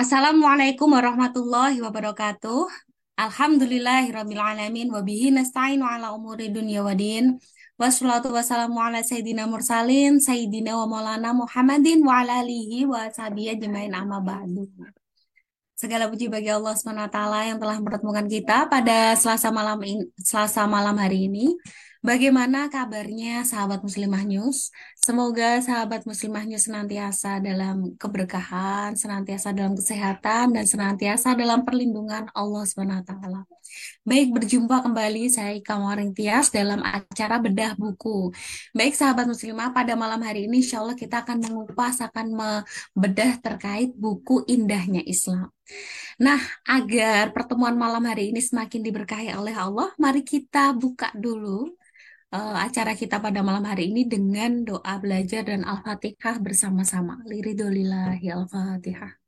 Assalamualaikum warahmatullahi wabarakatuh. Alhamdulillahirabbil alamin wa bihi nasta'inu ala umuri dunya waddin. Wassalatu wassalamu ala sayyidina mursalin sayyidina wa maulana Muhammadin wa ala alihi wa sahbihi ajmain amma ba'du. Segala puji bagi Allah SWT yang telah mempertemukan kita pada Selasa malam Selasa malam hari ini. Bagaimana kabarnya sahabat muslimah news? Semoga sahabat muslimah news senantiasa dalam keberkahan, senantiasa dalam kesehatan, dan senantiasa dalam perlindungan Allah SWT. Baik, berjumpa kembali saya Ika Tias dalam acara Bedah Buku. Baik, sahabat muslimah, pada malam hari ini insya Allah kita akan mengupas, akan membedah terkait buku Indahnya Islam. Nah, agar pertemuan malam hari ini semakin diberkahi oleh Allah, mari kita buka dulu uh, acara kita pada malam hari ini dengan doa belajar dan Al-Fatihah bersama-sama. Liridolillahi Al-Fatihah.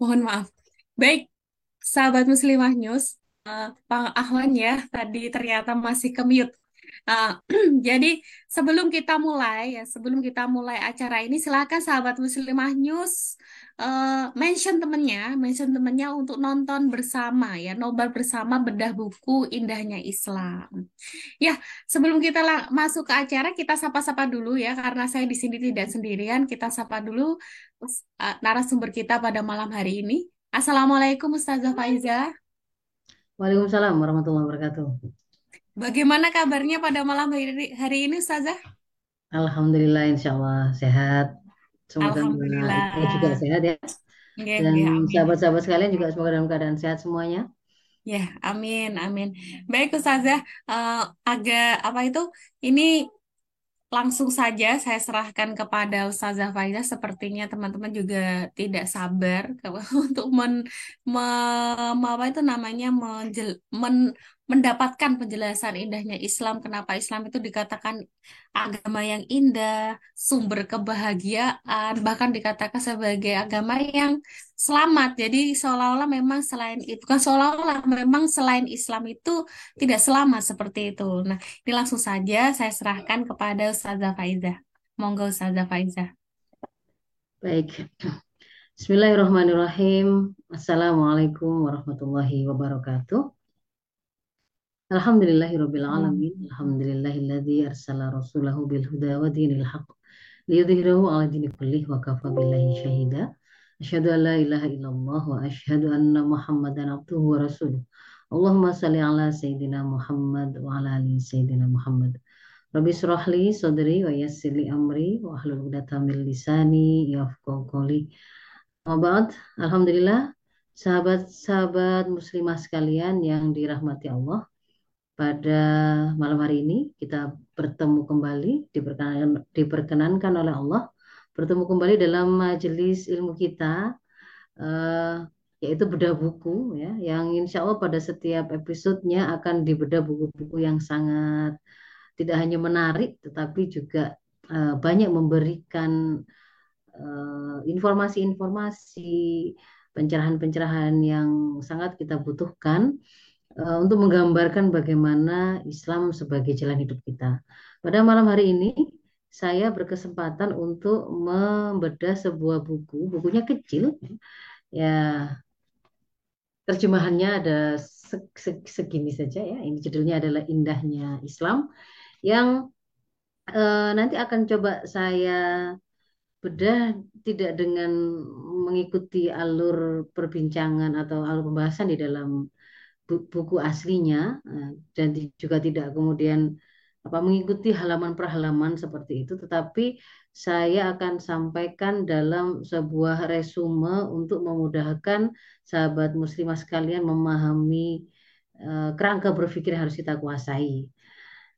Mohon maaf. Baik, sahabat muslimah news, uh, Pak Ahwan ya, tadi ternyata masih ke mute. Uh, jadi sebelum kita mulai ya, sebelum kita mulai acara ini, silakan sahabat muslimah news uh, mention temennya, mention temennya untuk nonton bersama ya, nobar bersama bedah buku Indahnya Islam. Ya, sebelum kita masuk ke acara, kita sapa-sapa dulu ya, karena saya di sini tidak sendirian. Kita sapa dulu uh, narasumber kita pada malam hari ini. Assalamualaikum Ustazah Faiza. Waalaikumsalam warahmatullahi wabarakatuh. Bagaimana kabarnya pada malam hari, hari ini Ustazah? Alhamdulillah insya Allah sehat. Semoga Alhamdulillah. kita juga sehat ya. Oke, Dan sahabat-sahabat sekalian juga semoga dalam keadaan sehat semuanya. Ya, amin, amin. Baik Ustazah, uh, agak apa itu? Ini langsung saja saya serahkan kepada Ustazah Faiza. Sepertinya teman-teman juga tidak sabar untuk men, me, apa itu namanya menjel, men, mendapatkan penjelasan indahnya Islam, kenapa Islam itu dikatakan agama yang indah, sumber kebahagiaan, bahkan dikatakan sebagai agama yang selamat. Jadi seolah-olah memang selain itu, kan seolah-olah memang selain Islam itu tidak selamat seperti itu. Nah, ini langsung saja saya serahkan kepada Ustazah Faiza. Monggo Ustazah Faiza. Baik. Bismillahirrahmanirrahim. Assalamualaikum warahmatullahi wabarakatuh. Alhamdulillahirabbil alamin. Alhamdulillahilladzi arsala rasulahu bil huda wa dinil haqq liyudhhirahu 'ala dini kullih wa kafa billahi syahida. Asyhadu an la ilaha illallah wa asyhadu anna Muhammadan abduhu wa rasuluh. Allahumma salli ala sayyidina Muhammad wa ala ali sayyidina Muhammad. Rabbi surah li sadri wa yassir li amri wa hlul 'uqdatam min lisani yafqahu qawli. Alhamdulillah, sahabat-sahabat muslimah sekalian yang dirahmati Allah, pada malam hari ini kita bertemu kembali diperkenankan, diperkenankan oleh Allah bertemu kembali dalam majelis ilmu kita uh, yaitu bedah buku ya yang insya Allah pada setiap episodenya akan dibedah buku-buku yang sangat tidak hanya menarik tetapi juga uh, banyak memberikan eh, informasi-informasi pencerahan-pencerahan yang sangat kita butuhkan Eh, untuk menggambarkan bagaimana Islam sebagai jalan hidup kita. Pada malam hari ini saya berkesempatan untuk membedah sebuah buku, bukunya kecil, ya terjemahannya ada segini saja ya. Ini judulnya adalah Indahnya Islam yang eh, nanti akan coba saya bedah tidak dengan mengikuti alur perbincangan atau alur pembahasan di dalam buku aslinya eh, dan juga tidak kemudian apa mengikuti halaman per halaman seperti itu tetapi saya akan sampaikan dalam sebuah resume untuk memudahkan sahabat muslimah sekalian memahami uh, kerangka berpikir harus kita kuasai.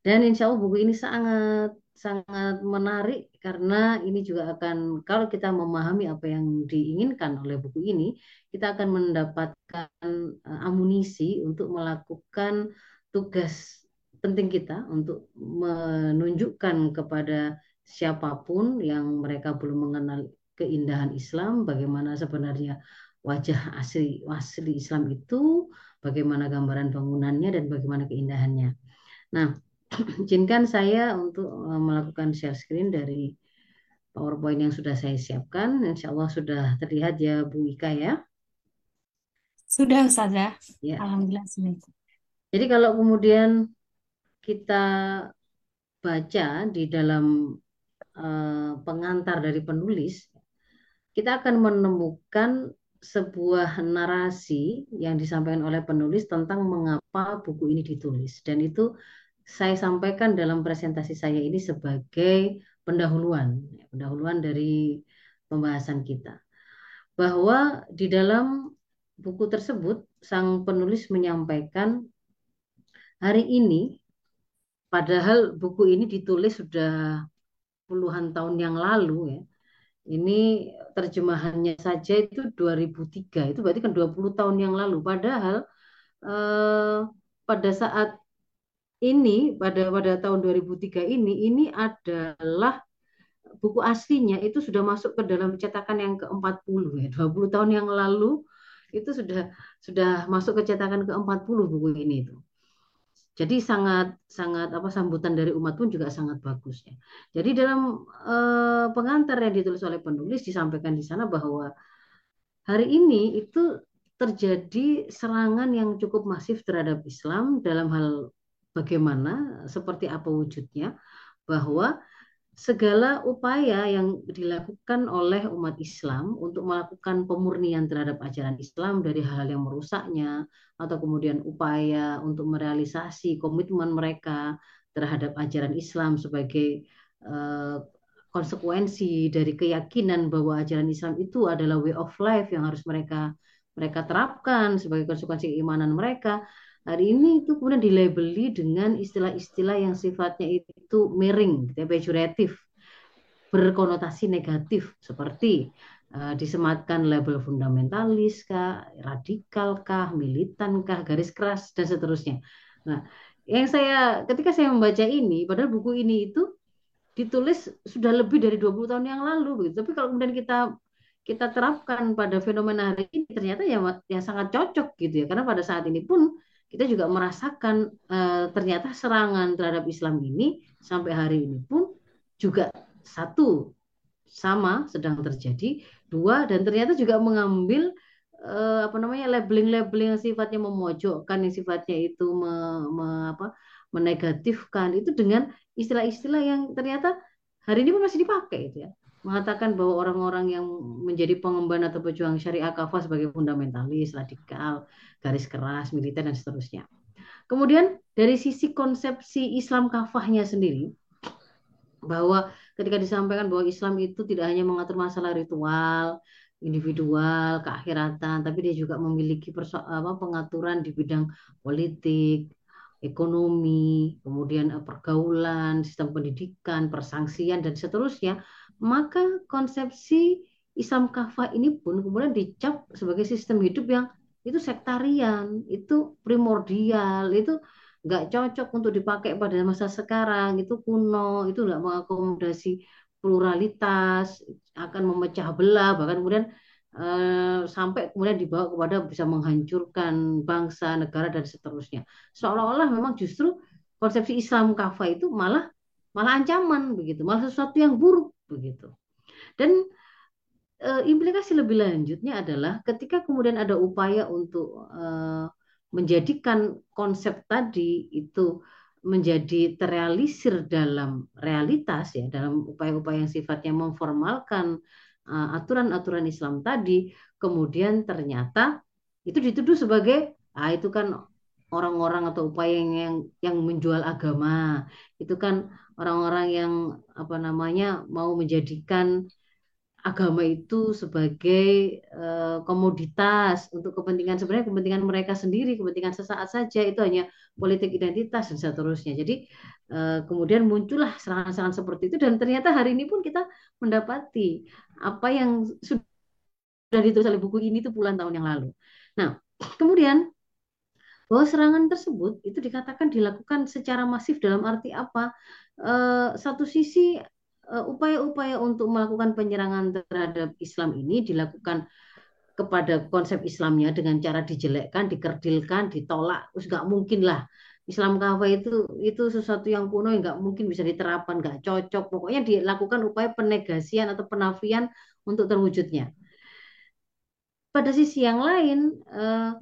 Dan insya Allah buku ini sangat sangat menarik karena ini juga akan kalau kita memahami apa yang diinginkan oleh buku ini, kita akan mendapatkan uh, amunisi untuk melakukan tugas penting kita untuk menunjukkan kepada siapa pun yang mereka belum mengenal keindahan Islam, bagaimana sebenarnya wajah asli asli Islam itu, bagaimana gambaran bangunannya dan bagaimana keindahannya. Nah, izinkan saya untuk eh, melakukan share screen dari PowerPoint yang sudah saya siapkan. Insya Allah sudah terlihat ya Bu Ika ya. Sudah Ustazah. Ya. Alhamdulillah sudah. Jadi kalau kemudian kita baca di dalam Eh, pengantar dari penulis, kita akan menemukan sebuah narasi yang disampaikan oleh penulis tentang mengapa buku ini ditulis. Dan itu saya sampaikan dalam presentasi saya ini sebagai pendahuluan, pendahuluan dari pembahasan kita. Bahwa di dalam buku tersebut, sang penulis menyampaikan hari ini, padahal buku ini ditulis sudah puluhan tahun yang lalu ya. Ini terjemahannya saja itu 2003, itu berarti kan 20 tahun yang lalu. Padahal eh, pada saat ini pada pada tahun 2003 ini ini adalah buku aslinya itu sudah masuk ke dalam cetakan yang ke-40 ya. 20 tahun yang lalu itu sudah sudah masuk ke cetakan ke-40 buku ini itu. Jadi sangat sangat apa sambutan dari umat pun juga sangat bagus ya. Jadi dalam eh, pengantar yang ditulis oleh penulis disampaikan di sana bahwa hari ini itu terjadi serangan yang cukup masif terhadap Islam dalam hal bagaimana seperti apa wujudnya? Bahwa segala upaya yang dilakukan oleh umat Islam untuk melakukan pemurnian terhadap ajaran Islam dari hal-hal yang merusaknya atau kemudian upaya untuk merealisasi komitmen mereka terhadap ajaran Islam sebagai uh, konsekuensi dari keyakinan bahwa ajaran Islam itu adalah way of life yang harus mereka mereka terapkan sebagai konsekuensi keimanan mereka Hari ini itu kemudian dilabeli dengan istilah-istilah yang sifatnya itu miring, gitu ya, pejoratif, berkonotasi negatif seperti uh, disematkan label fundamentalis kah, radikal kah, militan kah, garis keras dan seterusnya. Nah, yang saya ketika saya membaca ini, padahal buku ini itu ditulis sudah lebih dari 20 tahun yang lalu begitu. Tapi kalau kemudian kita kita terapkan pada fenomena hari ini ternyata ya ya sangat cocok gitu ya. Karena pada saat ini pun kita juga merasakan uh, ternyata serangan terhadap Islam ini sampai hari ini pun juga satu sama sedang terjadi, dua dan ternyata juga mengambil uh, apa namanya labeling-labeling yang sifatnya memojokkan, yang sifatnya itu me, me, apa, menegatifkan itu dengan istilah-istilah yang ternyata hari ini pun masih dipakai itu ya mengatakan bahwa orang-orang yang menjadi pengemban atau pejuang syariah kafah sebagai fundamentalis, radikal, garis keras, militer dan seterusnya. Kemudian dari sisi konsepsi Islam kafahnya sendiri, bahwa ketika disampaikan bahwa Islam itu tidak hanya mengatur masalah ritual, individual, keakhiratan, tapi dia juga memiliki apa, pengaturan di bidang politik, ekonomi, kemudian eh, pergaulan, sistem pendidikan, persangsian dan seterusnya maka konsepsi Islam kafah ini pun kemudian dicap sebagai sistem hidup yang itu sektarian, itu primordial, itu nggak cocok untuk dipakai pada masa sekarang, itu kuno, itu nggak mengakomodasi pluralitas, akan memecah belah, bahkan kemudian eh, sampai kemudian dibawa kepada bisa menghancurkan bangsa, negara dan seterusnya. Seolah-olah memang justru konsepsi Islam kafah itu malah malah ancaman begitu, malah sesuatu yang buruk begitu. Dan e, implikasi lebih lanjutnya adalah ketika kemudian ada upaya untuk e, menjadikan konsep tadi itu menjadi terrealisir dalam realitas ya dalam upaya-upaya yang sifatnya memformalkan aturan-aturan uh, Islam tadi kemudian ternyata itu dituduh sebagai ah itu kan orang-orang atau upaya yang, yang yang menjual agama itu kan orang-orang yang apa namanya mau menjadikan agama itu sebagai uh, komoditas untuk kepentingan sebenarnya kepentingan mereka sendiri, kepentingan sesaat saja itu hanya politik identitas dan seterusnya. Jadi uh, kemudian muncullah serangan-serangan seperti itu dan ternyata hari ini pun kita mendapati apa yang sudah ditulis oleh buku ini itu puluhan tahun yang lalu. Nah, kemudian bahwa serangan tersebut itu dikatakan dilakukan secara masif dalam arti apa? Uh, satu sisi Eh, upaya-upaya untuk melakukan penyerangan terhadap Islam ini dilakukan kepada konsep Islamnya dengan cara dijelekkan, dikerdilkan, ditolak, terus nggak mungkin lah Islam kafah itu itu sesuatu yang kuno yang nggak mungkin bisa diterapkan, nggak cocok. Pokoknya dilakukan upaya penegasian atau penafian untuk terwujudnya. Pada sisi yang lain, eh,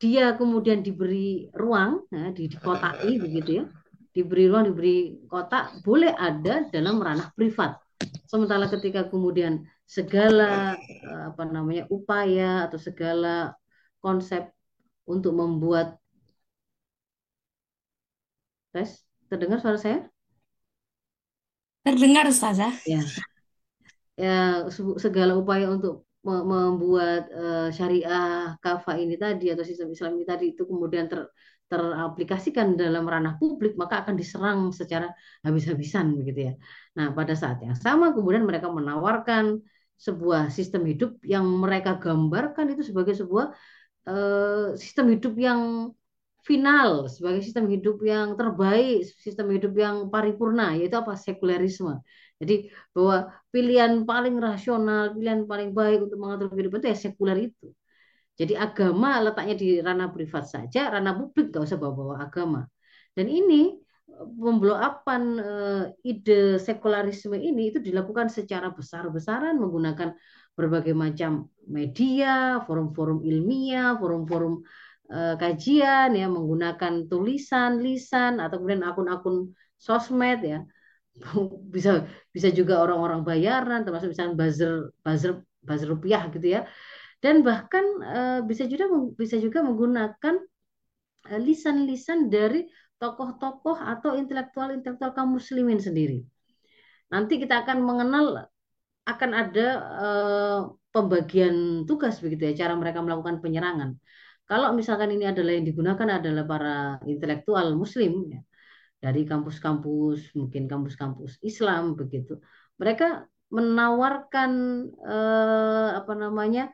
dia kemudian diberi ruang, nah, dikotai begitu ya, diberi ruang, diberi kotak, boleh ada dalam ranah privat. Sementara ketika kemudian segala eh, apa namanya upaya atau segala konsep untuk membuat tes terdengar suara saya? Terdengar Ustazah. Ya. Ya, segala upaya untuk membuat uh, syariah kafah ini tadi atau sistem Islam ini tadi itu kemudian ter, teraplikasikan dalam ranah publik maka akan diserang secara habis-habisan begitu ya. Nah, pada saat yang sama kemudian mereka menawarkan sebuah sistem hidup yang mereka gambarkan itu sebagai sebuah uh, sistem hidup yang final, sebagai sistem hidup yang terbaik, sistem hidup yang paripurna, yaitu apa? Sekulerisme. Jadi bahwa pilihan paling rasional, pilihan paling baik untuk mengatur kehidupan itu ya sekuler itu. Jadi agama letaknya di ranah privat saja, ranah publik nggak usah bawa-bawa agama. Dan ini pembloapan uh, ide sekularisme ini itu dilakukan secara besar-besaran menggunakan berbagai macam media, forum-forum ilmiah, forum-forum uh, kajian ya, menggunakan tulisan, lisan atau kemudian akun-akun sosmed ya. Bisa bisa juga orang-orang bayaran termasuk misalnya buzzer buzzer buzzer rupiah gitu ya dan bahkan uh, bisa juga bisa juga menggunakan uh, lisan-lisan dari tokoh-tokoh atau intelektual-intelektual kaum muslimin sendiri. Nanti kita akan mengenal akan ada uh, pembagian tugas begitu ya cara mereka melakukan penyerangan. Kalau misalkan ini adalah yang digunakan adalah para intelektual muslim ya, dari kampus-kampus mungkin kampus-kampus Islam begitu. Mereka menawarkan eh, apa namanya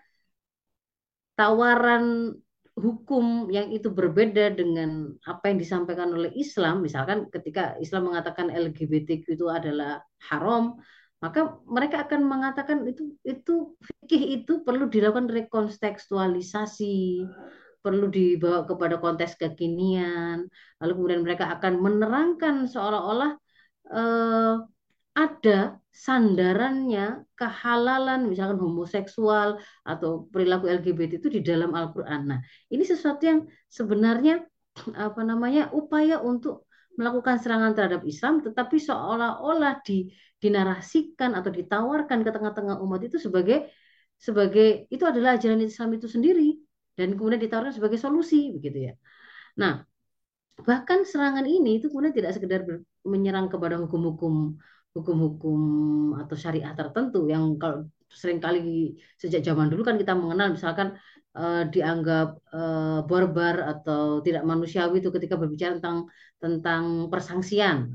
tawaran hukum yang itu berbeda dengan apa yang disampaikan oleh Islam, misalkan ketika Islam mengatakan LGBTQ itu adalah haram, maka mereka akan mengatakan itu itu fikih itu perlu dilakukan rekontekstualisasi, perlu dibawa kepada konteks kekinian, lalu kemudian mereka akan menerangkan seolah-olah eh, ada sandarannya kehalalan misalkan homoseksual atau perilaku LGBT itu di dalam Al-Qur'an. Nah, ini sesuatu yang sebenarnya apa namanya upaya untuk melakukan serangan terhadap Islam tetapi seolah-olah di dinarasikan atau ditawarkan ke tengah-tengah umat itu sebagai sebagai itu adalah ajaran Islam itu sendiri dan kemudian ditawarkan sebagai solusi begitu ya. Nah, bahkan serangan ini itu kemudian tidak sekedar menyerang kepada hukum-hukum hukum-hukum atau syariah tertentu yang kalau sering kali sejak zaman dulu kan kita mengenal misalkan uh, dianggap uh, barbar atau tidak manusiawi itu ketika berbicara tentang tentang persangsian.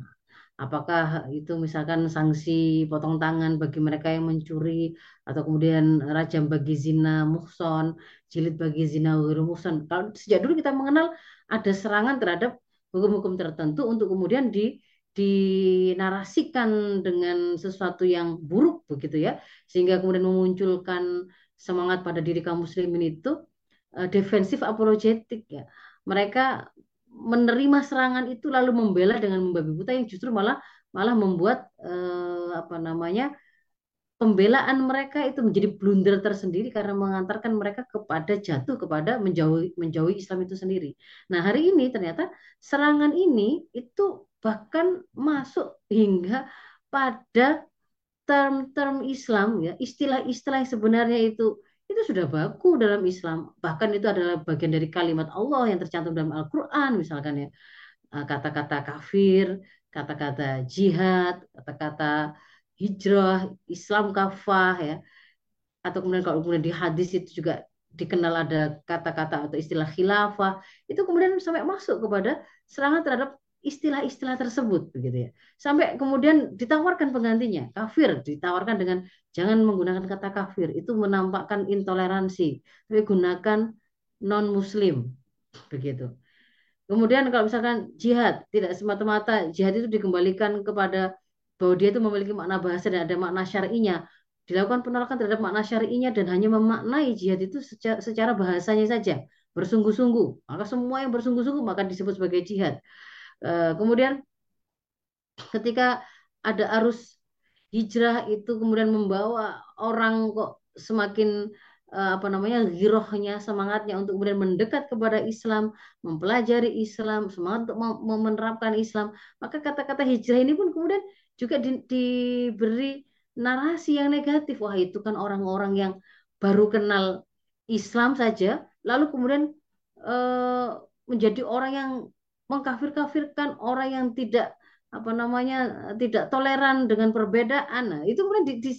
Apakah itu misalkan sanksi potong tangan bagi mereka yang mencuri atau kemudian rajam bagi zina muhson, jilid bagi zina wiru muhson. Kalau sejak dulu kita mengenal ada serangan terhadap hukum-hukum tertentu untuk kemudian di dinarasikan dengan sesuatu yang buruk begitu ya sehingga kemudian memunculkan semangat pada diri kaum muslimin itu uh, defensif apologetik ya mereka menerima serangan itu lalu membela dengan membabi buta yang justru malah malah membuat uh, apa namanya pembelaan mereka itu menjadi blunder tersendiri karena mengantarkan mereka kepada jatuh kepada menjauhi menjauhi Islam itu sendiri. Nah, hari ini ternyata serangan ini itu bahkan masuk hingga pada term-term Islam ya istilah-istilah yang sebenarnya itu itu sudah baku dalam Islam. Bahkan itu adalah bagian dari kalimat Allah yang tercantum dalam Al-Quran misalkan ya. Eh, kata-kata kafir, kata-kata jihad, kata-kata hijrah, Islam kafah ya. Atau kemudian kalau kemudian di hadis itu juga dikenal ada kata-kata atau istilah khilafah, itu kemudian sampai masuk kepada serangan terhadap istilah-istilah tersebut begitu ya. Sampai kemudian ditawarkan penggantinya, kafir ditawarkan dengan jangan menggunakan kata kafir, itu menampakkan intoleransi, tapi gunakan non muslim begitu. Kemudian kalau misalkan jihad, tidak semata-mata jihad itu dikembalikan kepada bahwa dia itu memiliki makna bahasa dan ada makna syar'inya. Dilakukan penolakan terhadap makna syar'inya dan hanya memaknai jihad itu secara, bahasanya saja, bersungguh-sungguh. Maka semua yang bersungguh-sungguh maka disebut sebagai jihad. Eh, kemudian ketika ada arus hijrah itu kemudian membawa orang kok semakin uh, apa namanya girohnya semangatnya untuk kemudian mendekat kepada Islam mempelajari Islam semangat untuk menerapkan Islam maka kata-kata hijrah ini pun kemudian juga di, diberi narasi yang negatif. Wah itu kan orang-orang yang baru kenal Islam saja lalu kemudian uh, menjadi orang yang mengkafir-kafirkan orang yang tidak apa namanya tidak toleran dengan perbedaan. Nah, itu kemudian di, di,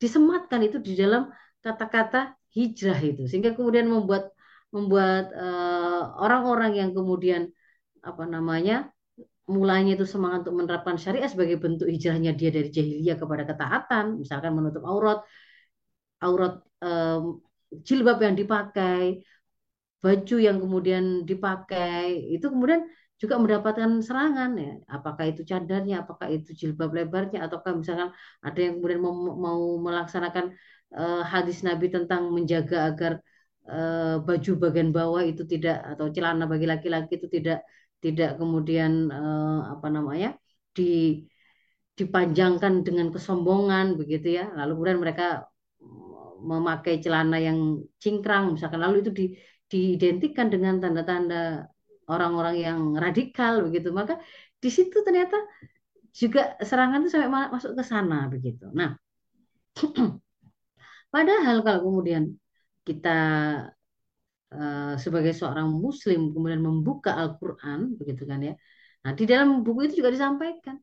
disematkan itu di dalam kata-kata hijrah itu sehingga kemudian membuat membuat eh, orang-orang uh, yang kemudian apa namanya mulanya itu semangat untuk menerapkan syariat sebagai bentuk hijrahnya dia dari jahiliyah kepada ketaatan, misalkan menutup aurat, aurat um, jilbab yang dipakai, baju yang kemudian dipakai, itu kemudian juga mendapatkan serangan ya. Apakah itu cadarnya apakah itu jilbab lebarnya ataukah misalkan ada yang kemudian mau, melaksanakan uh, hadis Nabi tentang menjaga agar uh, baju bagian bawah itu tidak atau celana bagi laki-laki itu tidak tidak kemudian uh, apa namanya di dipanjangkan dengan kesombongan begitu ya. Lalu kemudian mereka memakai celana yang cingkrang misalkan. Lalu itu di diidentikan dengan tanda-tanda orang-orang yang radikal begitu. Maka di situ ternyata juga serangan itu sampai masuk ke sana begitu. Nah padahal kalau kemudian kita uh, sebagai seorang muslim kemudian membuka Al-Qur'an begitu kan ya. Nah di dalam buku itu juga disampaikan.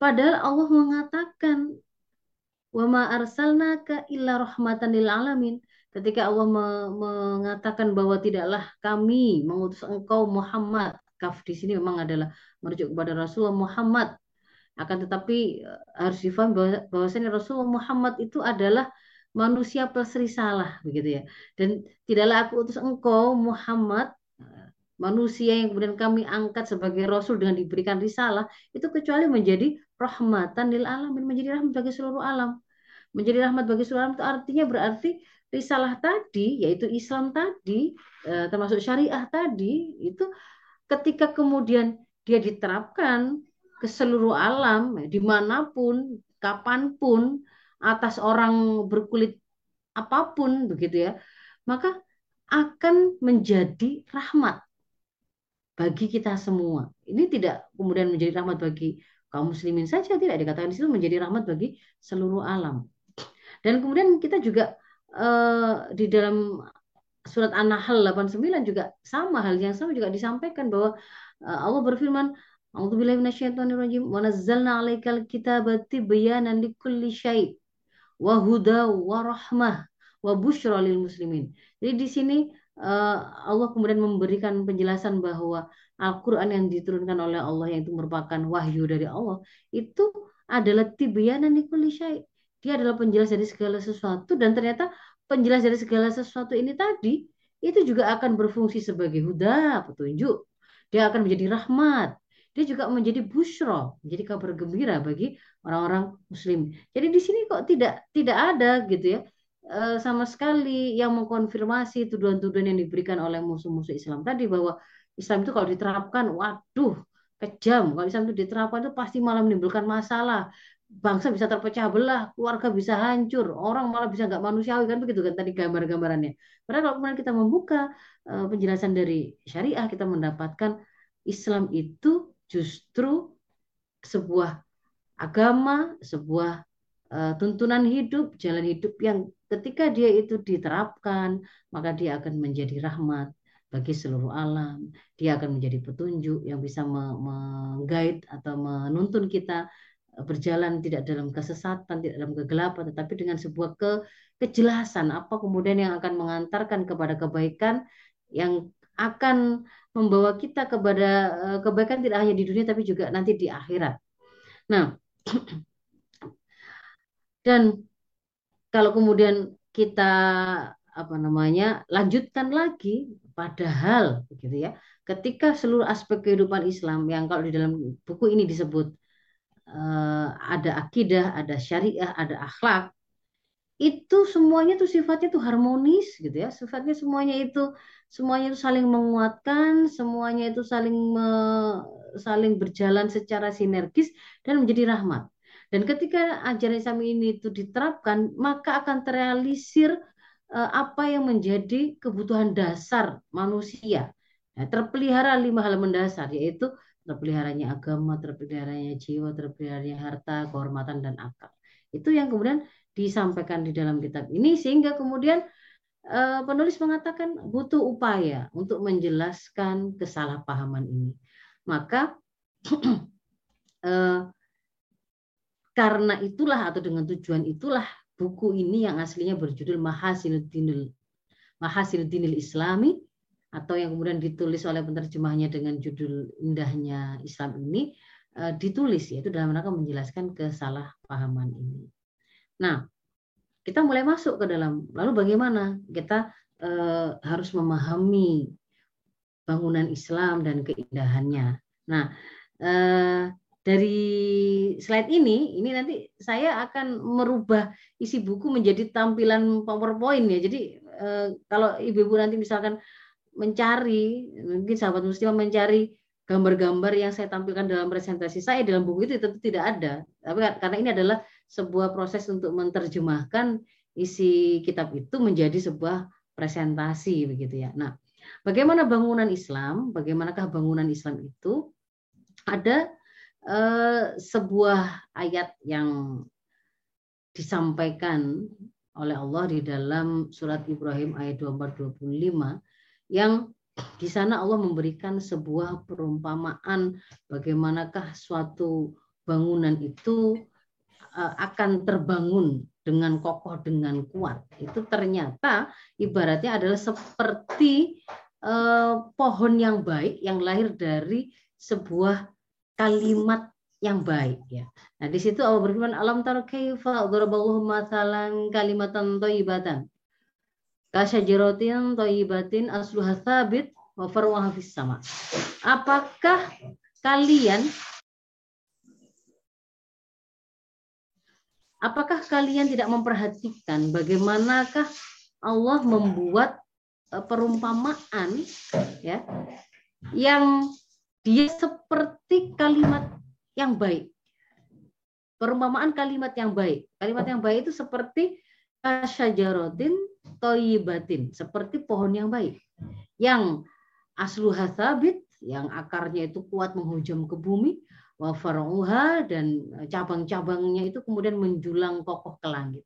Padahal Allah mengatakan wa ma arsalnaka illa rahmatan lil alamin ketika Allah me mengatakan bahwa tidaklah kami mengutus engkau Muhammad kaf di sini memang adalah merujuk kepada Rasulullah Muhammad. Akan tetapi eh, harus difahami bahwa bahwasanya Rasulullah Muhammad itu adalah manusia plus risalah begitu ya. Dan tidaklah aku utus engkau Muhammad eh, manusia yang kemudian kami angkat sebagai rasul dengan diberikan risalah itu kecuali menjadi rahmatan lil alamin menjadi rahmat bagi seluruh alam. Menjadi rahmat bagi seluruh alam itu artinya berarti risalah tadi, yaitu Islam tadi, eh, termasuk syariah tadi, itu ketika kemudian dia diterapkan ke seluruh alam, ya, di mana pun, kapan pun, atas orang berkulit apa pun, begitu ya, maka akan menjadi rahmat bagi kita semua. Ini tidak kemudian menjadi rahmat bagi kaum muslimin saja, tidak dikatakan di situ menjadi rahmat bagi seluruh alam. Dan kemudian kita juga uh, di dalam surat An-Nahl 89 juga sama hal yang sama juga disampaikan bahwa uh, Allah berfirman A'udzubillahi minasyaitonirrajim wa nazzalna 'alaikal kitaba tibyanan likulli syai' wa huda wa rahmah wa busyra lil muslimin. Jadi di sini uh, Allah kemudian memberikan penjelasan bahwa Al-Qur'an yang diturunkan oleh Allah yang itu merupakan wahyu dari Allah itu adalah tibyanan likulli syai' Dia adalah penjelas dari segala sesuatu dan ternyata penjelas dari segala sesuatu ini tadi itu juga akan berfungsi sebagai huda, petunjuk. Dia akan menjadi rahmat. Dia juga menjadi bushro, menjadi kabar gembira bagi orang-orang muslim. Jadi di sini kok tidak tidak ada gitu ya eh, sama sekali yang mengkonfirmasi tuduhan-tuduhan yang diberikan oleh musuh-musuh Islam tadi bahwa Islam itu kalau diterapkan, waduh, kejam. Kalau Islam itu diterapkan itu pasti malah menimbulkan masalah bangsa bisa terpecah belah, keluarga bisa hancur, orang malah bisa nggak manusiawi kan begitu kan tadi gambar-gambarannya. Padahal kalau kemudian kita membuka uh, penjelasan dari syariah, kita mendapatkan Islam itu justru sebuah agama, sebuah uh, tuntunan hidup, jalan hidup yang ketika dia itu diterapkan, maka dia akan menjadi rahmat bagi seluruh alam. Dia akan menjadi petunjuk yang bisa menggait atau menuntun kita berjalan tidak dalam kesesatan, tidak dalam kegelapan, tetapi dengan sebuah ke, kejelasan apa kemudian yang akan mengantarkan kepada kebaikan yang akan membawa kita kepada eh, kebaikan tidak hanya di dunia tapi juga nanti di akhirat. Nah, dan kalau kemudian kita apa namanya lanjutkan lagi padahal begitu ya ketika seluruh aspek kehidupan Islam yang kalau di dalam buku ini disebut uh, ada akidah, ada syariah, ada akhlak, itu semuanya tuh sifatnya tuh harmonis gitu ya. Sifatnya semuanya itu semuanya itu saling menguatkan, semuanya itu saling me, saling berjalan secara sinergis dan menjadi rahmat. Dan ketika ajaran Islam ini itu diterapkan, maka akan terrealisir uh, apa yang menjadi kebutuhan dasar manusia. Nah, terpelihara lima hal mendasar yaitu terpeliharanya agama, terpeliharanya jiwa, terpeliharanya harta, kehormatan dan akal. Itu yang kemudian disampaikan di dalam kitab ini sehingga kemudian uh, penulis mengatakan butuh upaya untuk menjelaskan kesalahpahaman ini. Maka uh, karena itulah atau dengan tujuan itulah buku ini yang aslinya berjudul Mahasinuddinil Mahasinuddinil Islami atau yang kemudian ditulis oleh penerjemahnya dengan judul indahnya Islam ini uh, ditulis yaitu dalam rangka menjelaskan kesalahpahaman ini. Nah, kita mulai masuk ke dalam lalu bagaimana kita uh, harus memahami bangunan Islam dan keindahannya. Nah, uh, dari slide ini, ini nanti saya akan merubah isi buku menjadi tampilan PowerPoint ya. Jadi kalau ibu-ibu nanti misalkan mencari mungkin sahabat muslim mencari gambar-gambar yang saya tampilkan dalam presentasi saya dalam buku itu tentu tidak ada. Tapi karena ini adalah sebuah proses untuk menerjemahkan isi kitab itu menjadi sebuah presentasi begitu ya. Nah, bagaimana bangunan Islam? Bagaimanakah bangunan Islam itu? Ada eh, sebuah ayat yang disampaikan oleh Allah di dalam surat Ibrahim ayat 24 25 yang di sana Allah memberikan sebuah perumpamaan bagaimanakah suatu bangunan itu eh, akan terbangun dengan kokoh dengan kuat itu ternyata ibaratnya adalah seperti eh, pohon yang baik yang lahir dari sebuah kalimat yang baik ya. Nah, di situ Allah berfirman alam kaifa daraballahu mathalan kalimatan thayyibatan thayyibatin asluha fis sama. Apakah kalian Apakah kalian tidak memperhatikan bagaimanakah Allah membuat e, perumpamaan ya yang dia seperti kalimat yang baik. Perumpamaan kalimat yang baik. Kalimat yang baik itu seperti kasyajaratin toyibatin seperti pohon yang baik. Yang asluha sabit yang akarnya itu kuat menghujam ke bumi wa faruha dan cabang-cabangnya itu kemudian menjulang kokoh ke langit.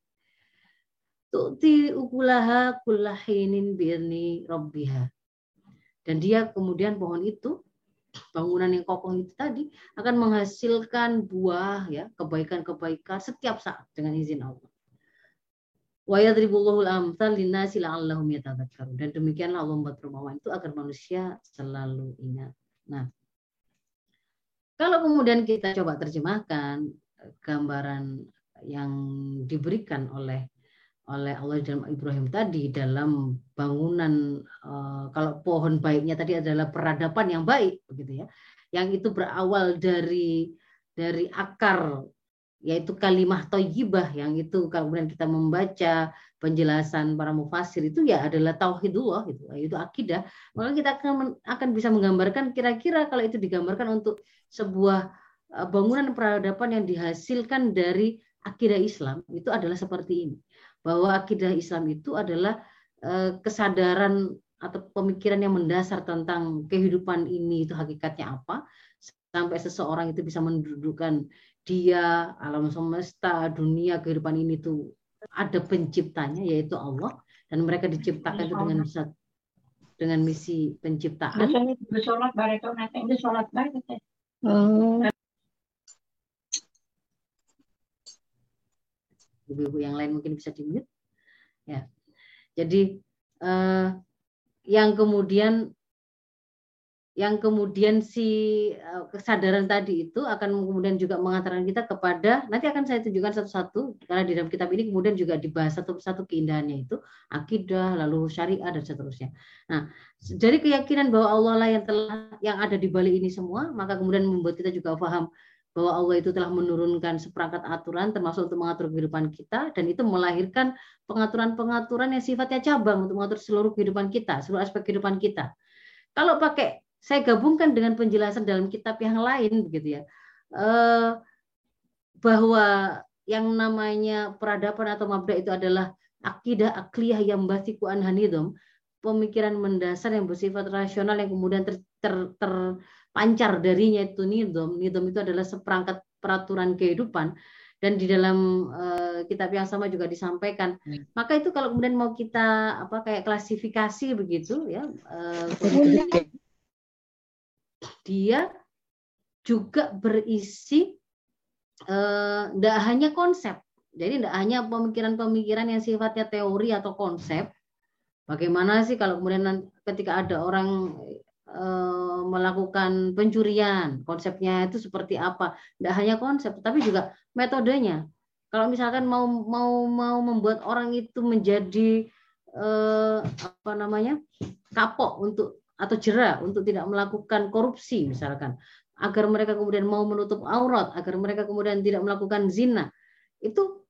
Tu'ti ukulaha kullahinin birni rabbiha. Dan dia kemudian pohon itu bangunan yang kokoh itu tadi akan menghasilkan buah ya kebaikan-kebaikan setiap saat dengan izin Allah Wa yadribullahul amsal linnasi la'allahum. Dan demikianlah Allah membuat perumpamaan itu agar manusia selalu ingat. Nah, kalau kemudian kita coba terjemahkan gambaran yang diberikan oleh oleh Allah dalam Ibrahim tadi dalam bangunan uh, kalau pohon baiknya tadi adalah peradaban yang baik begitu ya yang itu berawal dari dari akar yaitu kalimah toyibah yang itu kemudian kita membaca penjelasan para mufasir itu ya adalah tauhidullah itu yaitu akidah. Maka kita akan akan bisa menggambarkan kira-kira kalau itu digambarkan untuk sebuah eh, bangunan peradaban yang dihasilkan dari akidah Islam itu adalah seperti ini. Bahwa akidah Islam itu adalah eh, kesadaran atau pemikiran yang mendasar tentang kehidupan ini itu hakikatnya apa sampai seseorang itu bisa mendudukkan dia, alam semesta, dunia, kehidupan ini tuh ada penciptanya yaitu Allah dan mereka diciptakan itu dengan dengan misi penciptaan. Bersolat bareng nanti ini sholat bareng. Ibu-ibu yang lain mungkin bisa dimute. Ya. Jadi eh, yang kemudian yang kemudian si eh, kesadaran tadi itu akan kemudian juga mengantarkan kita kepada nanti akan saya tunjukkan satu-satu karena di dalam kitab ini kemudian juga dibahas satu-satu keindahannya itu akidah lalu syariah dan seterusnya. Nah, dari keyakinan bahwa Allah lah yang telah yang ada di balik ini semua, maka kemudian membuat kita juga paham bahwa Allah itu telah menurunkan seperangkat aturan termasuk untuk mengatur kehidupan kita dan itu melahirkan pengaturan-pengaturan yang sifatnya cabang untuk mengatur seluruh kehidupan kita, seluruh aspek kehidupan kita. Kalau pakai saya gabungkan dengan penjelasan dalam kitab yang lain begitu ya eh, bahwa yang namanya peradaban atau mabda itu adalah akidah akliyah yang basiku anhanidom pemikiran mendasar yang bersifat rasional yang kemudian ter, ter, terpancar darinya itu nidom nidom itu adalah seperangkat peraturan kehidupan dan di dalam uh, kitab yang sama juga disampaikan. Hmm. Maka itu kalau kemudian mau kita apa kayak klasifikasi begitu ya uh, dia juga berisi tidak eh, hanya konsep. Jadi tidak hanya pemikiran-pemikiran yang sifatnya teori atau konsep. Bagaimana sih kalau kemudian ketika ada orang eh, melakukan pencurian, konsepnya itu seperti apa? Tidak hanya konsep, tapi juga metodenya. Kalau misalkan mau mau mau membuat orang itu menjadi eh, apa namanya kapok untuk atau jerah untuk tidak melakukan korupsi misalkan. Agar mereka kemudian mau menutup aurat agar mereka kemudian tidak melakukan zina. Itu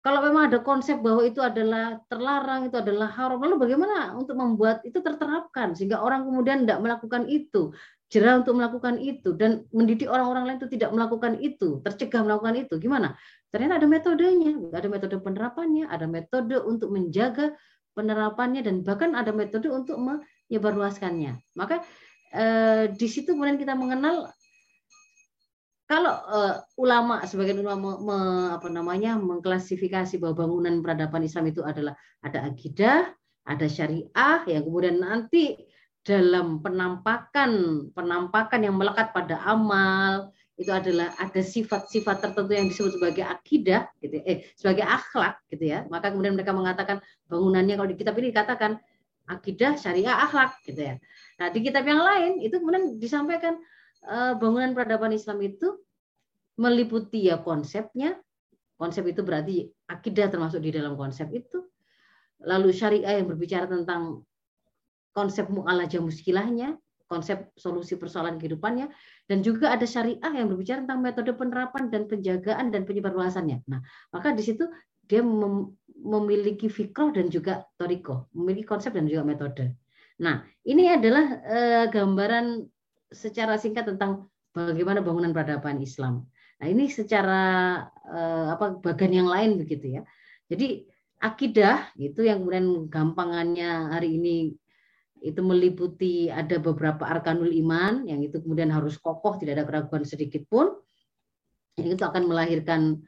kalau memang ada konsep bahwa itu adalah terlarang itu adalah haram lalu bagaimana untuk membuat itu terterapkan sehingga orang kemudian tidak melakukan itu jerah untuk melakukan itu dan mendidik orang-orang lain itu tidak melakukan itu tercegah melakukan itu gimana? Ternyata ada metodenya ada metode penerapannya ada metode untuk menjaga penerapannya dan bahkan ada metode untuk menyebarluaskannya. Maka eh, di situ kemudian kita mengenal kalau eh, ulama sebagian ulama me, apa namanya mengklasifikasi bahwa bangunan peradaban Islam itu adalah ada akidah, ada syariah yang kemudian nanti dalam penampakan penampakan yang melekat pada amal itu adalah ada sifat-sifat tertentu yang disebut sebagai akidah gitu eh sebagai akhlak gitu ya maka kemudian mereka mengatakan bangunannya kalau di kitab ini dikatakan akidah syariah akhlak gitu ya. Nah di kitab yang lain itu kemudian disampaikan eh, bangunan peradaban Islam itu meliputi ya konsepnya. Konsep itu berarti akidah termasuk di dalam konsep itu. Lalu syariah yang berbicara tentang konsep mu'alajah muskilahnya konsep solusi persoalan kehidupannya dan juga ada syariah yang berbicara tentang metode penerapan dan penjagaan dan penyebarluasannya. Nah, maka di situ dia mem memiliki fikroh dan juga toriko, memiliki konsep dan juga metode. Nah, ini adalah eh, gambaran secara singkat tentang bagaimana bangunan peradaban Islam. Nah, ini secara eh, apa bagian yang lain begitu ya. Jadi akidah itu yang kemudian gampangannya hari ini itu meliputi ada beberapa arkanul iman yang itu kemudian harus kokoh tidak ada keraguan sedikit pun itu akan melahirkan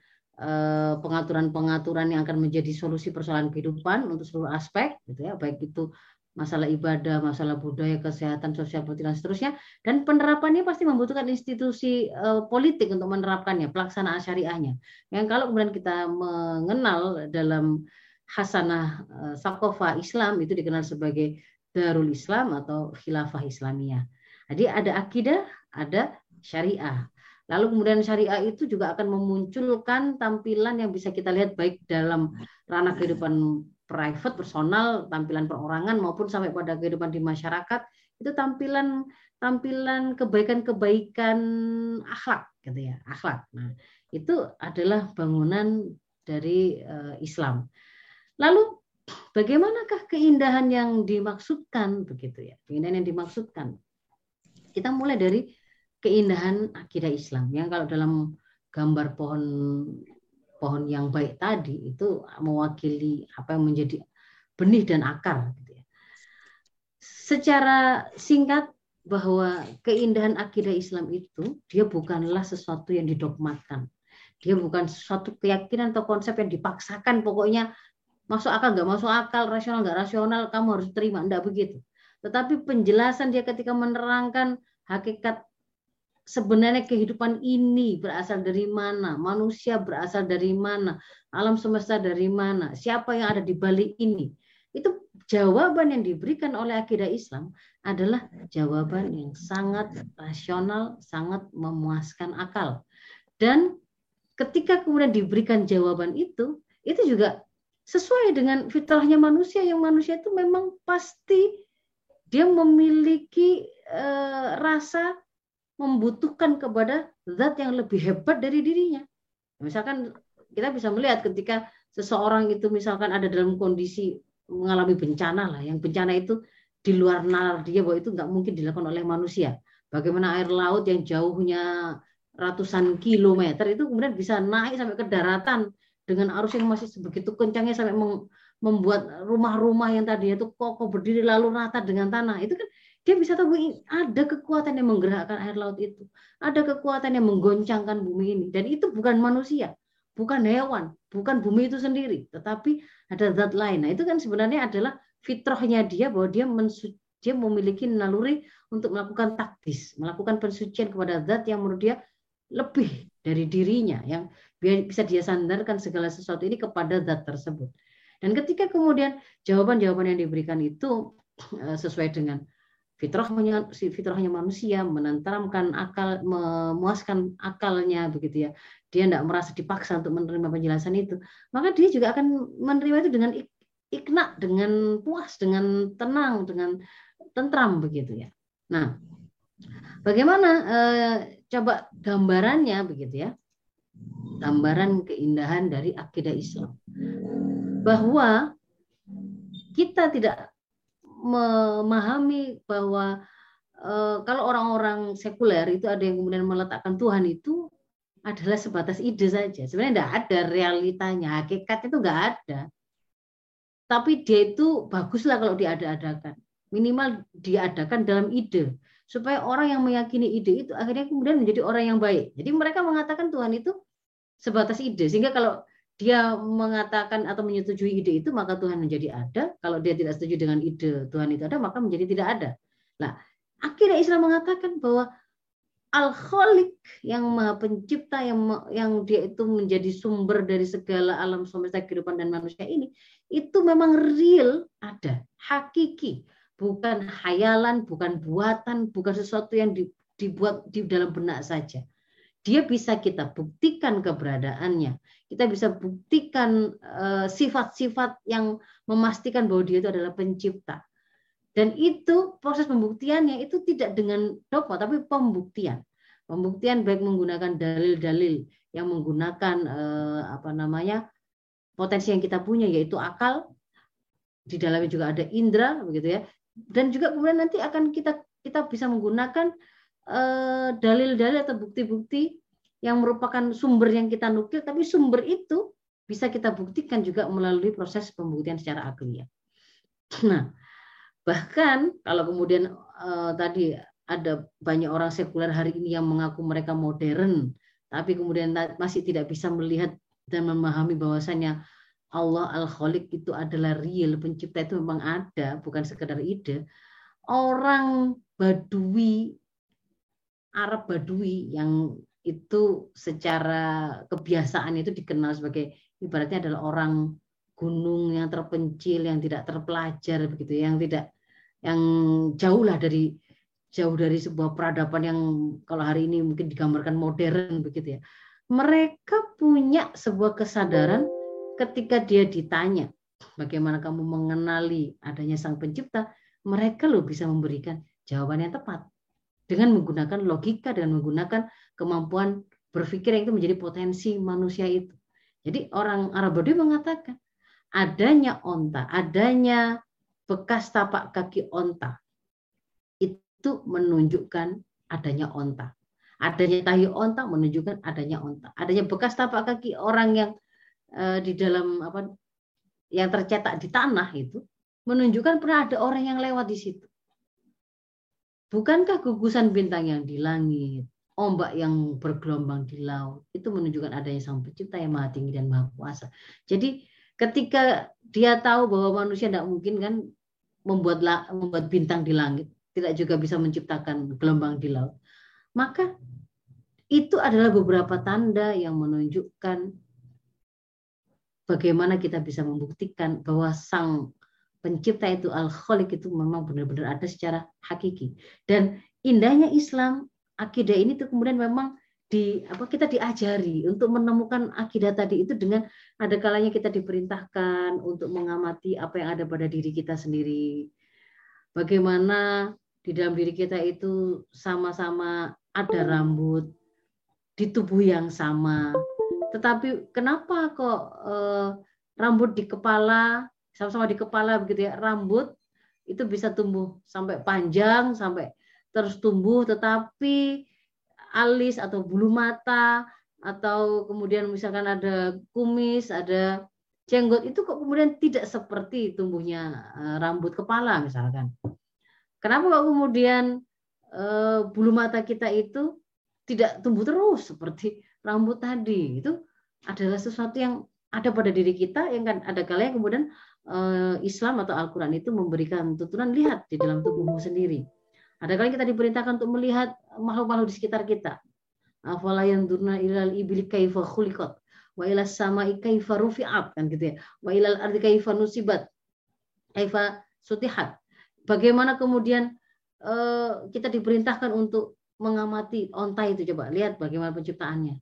pengaturan-pengaturan yang akan menjadi solusi persoalan kehidupan untuk seluruh aspek gitu ya baik itu masalah ibadah, masalah budaya, kesehatan, sosial, politik dan seterusnya dan penerapannya pasti membutuhkan institusi uh, politik untuk menerapkannya, pelaksanaan syariahnya. Yang kalau kemudian kita mengenal dalam hasanah uh, sakofa Islam itu dikenal sebagai Darul Islam atau Khilafah Islamiyah. Jadi ada akidah, ada syariah. Lalu kemudian syariah itu juga akan memunculkan tampilan yang bisa kita lihat baik dalam ranah kehidupan private, personal, tampilan perorangan maupun sampai pada kehidupan di masyarakat. Itu tampilan tampilan kebaikan-kebaikan akhlak gitu ya, akhlak. Nah, itu adalah bangunan dari uh, Islam. Lalu bagaimanakah keindahan yang dimaksudkan begitu ya keindahan yang dimaksudkan kita mulai dari keindahan akidah Islam yang kalau dalam gambar pohon pohon yang baik tadi itu mewakili apa yang menjadi benih dan akar gitu ya. secara singkat bahwa keindahan akidah Islam itu dia bukanlah sesuatu yang didogmakan Dia bukan suatu keyakinan atau konsep yang dipaksakan pokoknya masuk akal nggak masuk akal, rasional nggak rasional, kamu harus terima. Enggak begitu. Tetapi penjelasan dia ketika menerangkan hakikat sebenarnya kehidupan ini berasal dari mana, manusia berasal dari mana, alam semesta dari mana, siapa yang ada di balik ini. Itu jawaban yang diberikan oleh akidah Islam adalah jawaban yang sangat rasional, sangat memuaskan akal. Dan ketika kemudian diberikan jawaban itu, itu juga sesuai dengan fitrahnya manusia yang manusia itu memang pasti dia memiliki e, rasa membutuhkan kepada zat yang lebih hebat dari dirinya. Misalkan kita bisa melihat ketika seseorang itu misalkan ada dalam kondisi mengalami bencana lah, yang bencana itu di luar nalar dia bahwa itu nggak mungkin dilakukan oleh manusia. Bagaimana air laut yang jauhnya ratusan kilometer itu kemudian bisa naik sampai ke daratan dengan arus yang masih sebegitu kencangnya sampai membuat rumah-rumah yang tadi itu kokoh berdiri lalu rata dengan tanah itu kan dia bisa tahu ada kekuatan yang menggerakkan air laut itu. Ada kekuatan yang menggoncangkan bumi ini. Dan itu bukan manusia bukan hewan bukan bumi itu sendiri tetapi ada zat lain. Nah itu kan sebenarnya adalah fitrahnya dia bahwa dia dia memiliki naluri untuk melakukan taktis melakukan pensucian kepada zat yang menurut dia lebih dari dirinya yang bisa dia sandarkan segala sesuatu ini kepada zat tersebut. Dan ketika kemudian jawaban-jawaban yang diberikan itu eh, sesuai dengan fitrahnya fitrahnya manusia menenteramkan akal memuaskan akalnya begitu ya dia tidak merasa dipaksa untuk menerima penjelasan itu maka dia juga akan menerima itu dengan ikna dengan puas dengan tenang dengan tentram begitu ya nah bagaimana eh, coba gambarannya begitu ya. Gambaran keindahan dari akidah Islam. Bahwa kita tidak memahami bahwa e, kalau orang-orang sekuler itu ada yang kemudian meletakkan Tuhan itu adalah sebatas ide saja. Sebenarnya tidak ada realitanya, hakikat itu nggak ada. Tapi dia itu baguslah kalau diada-adakan. Minimal diadakan dalam ide supaya orang yang meyakini ide itu akhirnya kemudian menjadi orang yang baik. Jadi mereka mengatakan Tuhan itu sebatas ide sehingga kalau dia mengatakan atau menyetujui ide itu maka Tuhan menjadi ada. Kalau dia tidak setuju dengan ide Tuhan itu ada maka menjadi tidak ada. Nah, akhirnya Islam mengatakan bahwa al khaliq yang maha pencipta yang yang dia itu menjadi sumber dari segala alam semesta kehidupan dan manusia ini itu memang real ada hakiki bukan hayalan, bukan buatan, bukan sesuatu yang dibuat di dalam benak saja. Dia bisa kita buktikan keberadaannya. Kita bisa buktikan eh, sifat-sifat yang memastikan bahwa dia itu adalah pencipta. Dan itu proses pembuktiannya itu tidak dengan dogma tapi pembuktian. Pembuktian baik menggunakan dalil-dalil yang menggunakan uh, apa namanya potensi yang kita punya yaitu akal di dalamnya juga ada indera begitu ya dan juga kemudian nanti akan kita kita bisa menggunakan eh, dalil-dalil atau bukti-bukti yang merupakan sumber yang kita nukil, tapi sumber itu bisa kita buktikan juga melalui proses pembuktian secara akliah. Nah, bahkan kalau kemudian uh, tadi ada banyak orang sekuler hari ini yang mengaku mereka modern, tapi kemudian masih tidak bisa melihat dan memahami bahwasannya Allah Al-Khaliq itu adalah real, pencipta itu memang ada, bukan sekedar ide. Orang Badui, Arab Badui yang itu secara kebiasaan itu dikenal sebagai ibaratnya adalah orang gunung yang terpencil, yang tidak terpelajar begitu, yang tidak yang jauh lah dari jauh dari sebuah peradaban yang kalau hari ini mungkin digambarkan modern begitu ya. Mereka punya sebuah kesadaran ketika dia ditanya bagaimana kamu mengenali adanya sang pencipta, mereka loh bisa memberikan jawaban yang tepat dengan menggunakan logika dan menggunakan kemampuan berpikir yang itu menjadi potensi manusia itu. Jadi orang Arab Badui mengatakan adanya onta, adanya bekas tapak kaki onta itu menunjukkan adanya onta. Adanya tahi onta menunjukkan adanya onta. Adanya bekas tapak kaki orang yang Eh, di dalam apa yang tercetak di tanah itu menunjukkan pernah ada orang yang lewat di situ. Bukankah gugusan bintang yang di langit, ombak yang bergelombang di laut itu menunjukkan adanya sang pencipta yang maha tinggi dan maha kuasa. Jadi ketika dia tahu bahwa manusia tidak mungkin kan membuat membuat bintang di langit, tidak juga bisa menciptakan gelombang di laut, maka itu adalah beberapa tanda yang menunjukkan bagaimana kita bisa membuktikan bahwa sang pencipta itu al-khaliq itu memang benar-benar ada secara hakiki. Dan indahnya Islam, akidah ini tuh kemudian memang di apa kita diajari untuk menemukan akidah tadi itu dengan ada kalanya kita diperintahkan untuk mengamati apa yang ada pada diri kita sendiri. Bagaimana di dalam diri kita itu sama-sama ada rambut, di tubuh yang sama. Tetapi kenapa kok eh, rambut di kepala sama-sama di kepala begitu ya rambut itu bisa tumbuh sampai panjang sampai terus tumbuh tetapi alis atau bulu mata atau kemudian misalkan ada kumis ada jenggot itu kok kemudian tidak seperti tumbuhnya eh, rambut kepala misalkan. Kenapa kok kemudian eh, bulu mata kita itu tidak tumbuh terus seperti rambut tadi? Itu adalah sesuatu yang ada pada diri kita yang kan ada kalanya kemudian uh, Islam atau Al-Quran itu memberikan tuntunan lihat di dalam tubuhmu sendiri. Ada kali kita diperintahkan untuk melihat makhluk-makhluk di sekitar kita. Afala durna ilal ibli kaifa khuliqat wa ila sama'i kaifa rufi'at kan gitu ya. Wa ilal ardi kaifa nusibat kaifa sutihat. Bagaimana kemudian uh, kita diperintahkan untuk mengamati onta itu coba lihat bagaimana penciptaannya.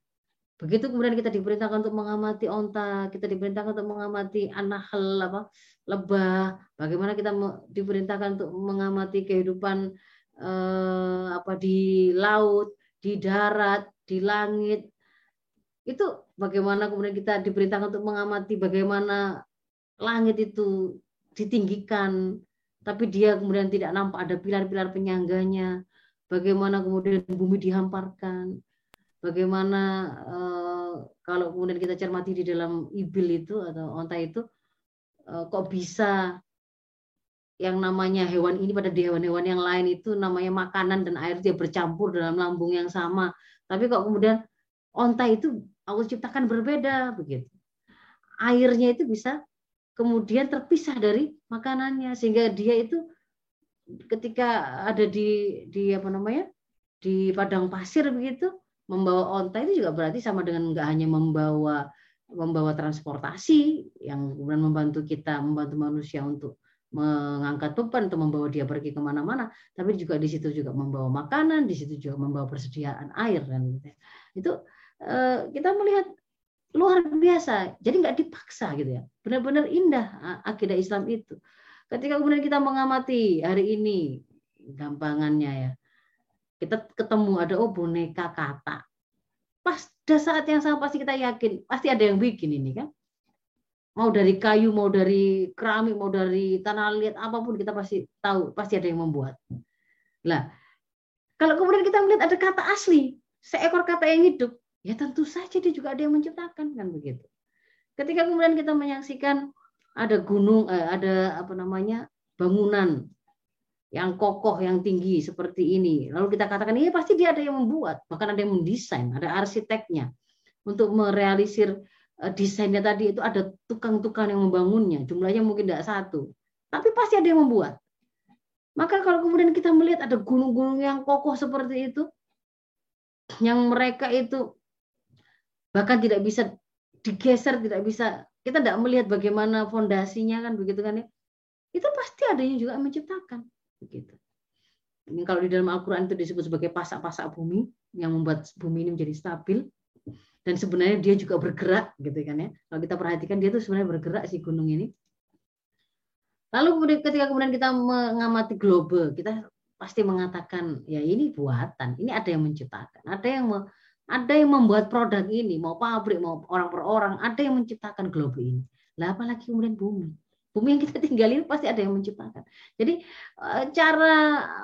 Begitu kemudian kita diperintahkan untuk mengamati onta, kita diperintahkan untuk mengamati anak apa lebah, bagaimana kita diperintahkan untuk mengamati kehidupan eh, apa di laut, di darat, di langit. Itu bagaimana kemudian kita diperintahkan untuk mengamati bagaimana langit itu ditinggikan, tapi dia kemudian tidak nampak ada pilar-pilar penyangganya bagaimana kemudian bumi dihamparkan, bagaimana uh, kalau kemudian kita cermati di dalam ibil itu atau onta itu uh, kok bisa yang namanya hewan ini pada di hewan-hewan yang lain itu namanya makanan dan air dia bercampur dalam lambung yang sama. Tapi kok kemudian onta itu Allah ciptakan berbeda begitu. Airnya itu bisa kemudian terpisah dari makanannya sehingga dia itu ketika ada di di apa namanya di padang pasir begitu membawa onta itu juga berarti sama dengan nggak hanya membawa membawa transportasi yang kemudian membantu kita membantu manusia untuk mengangkat beban atau membawa dia pergi ke mana-mana, tapi juga di situ juga membawa makanan, di situ juga membawa persediaan air dan gitu. Ya. Itu eh, kita melihat luar biasa, jadi nggak dipaksa gitu ya, benar-benar indah akidah Islam itu. Ketika kemudian kita mengamati hari ini, gampangannya ya, kita ketemu ada oh boneka kata. Pas saat yang sama pasti kita yakin, pasti ada yang bikin ini kan. Mau dari kayu, mau dari keramik, mau dari tanah liat, apa pun kita pasti tahu, pasti ada yang membuat. Lah, kalau kemudian kita melihat ada kata asli, seekor kata yang hidup, ya tentu saja dia juga ada yang menciptakan kan begitu. Ketika kemudian kita menyaksikan ada gunung, eh, ada apa namanya bangunan yang kokoh, yang tinggi seperti ini. Lalu kita katakan ini pasti dia ada yang membuat, bahkan ada yang mendesain, ada arsiteknya untuk merealisir eh, desainnya tadi itu ada tukang-tukang yang membangunnya. Jumlahnya mungkin tidak satu, tapi pasti ada yang membuat. Maka kalau kemudian kita melihat ada gunung-gunung yang kokoh seperti itu, yang mereka itu bahkan tidak bisa digeser, tidak bisa kita tidak melihat bagaimana fondasinya kan begitu kan ya. Itu pasti adanya juga menciptakan begitu. Ini kalau di dalam Al-Qur'an itu disebut sebagai pasak-pasak bumi yang membuat bumi ini menjadi stabil dan sebenarnya dia juga bergerak gitu kan ya. Kalau kita perhatikan dia tuh sebenarnya bergerak si gunung ini. Lalu kemudian ketika kemudian kita mengamati global, kita pasti mengatakan ya ini buatan, ini ada yang menciptakan, ada yang ada yang membuat produk ini, mau pabrik, mau orang per orang, ada yang menciptakan global ini. Lah apalagi kemudian bumi. Bumi yang kita tinggalin pasti ada yang menciptakan. Jadi eh, cara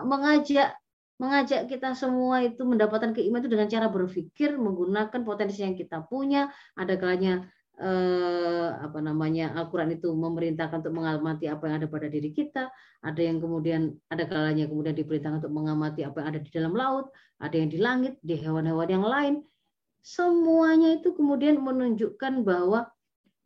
mengajak mengajak kita semua itu mendapatkan keimanan itu dengan cara berpikir menggunakan potensi yang kita punya. Ada kalanya eh, apa namanya Al-Quran itu memerintahkan untuk mengamati apa yang ada pada diri kita, ada yang kemudian ada kalanya kemudian diperintahkan untuk mengamati apa yang ada di dalam laut, ada yang di langit, di hewan-hewan yang lain. Semuanya itu kemudian menunjukkan bahwa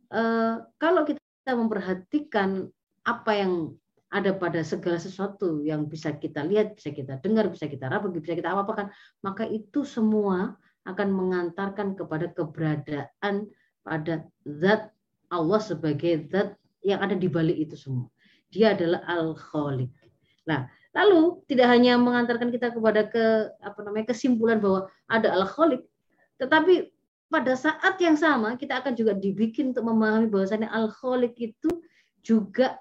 eh, kalau kita memperhatikan apa yang ada pada segala sesuatu yang bisa kita lihat, bisa kita dengar, bisa kita raba, bisa kita apa-apakan, maka itu semua akan mengantarkan kepada keberadaan pada zat Allah sebagai zat yang ada di balik itu semua. Dia adalah al-khaliq. Nah, lalu tidak hanya mengantarkan kita kepada ke apa namanya kesimpulan bahwa ada al-khaliq, tetapi pada saat yang sama kita akan juga dibikin untuk memahami bahwasanya al-khaliq itu juga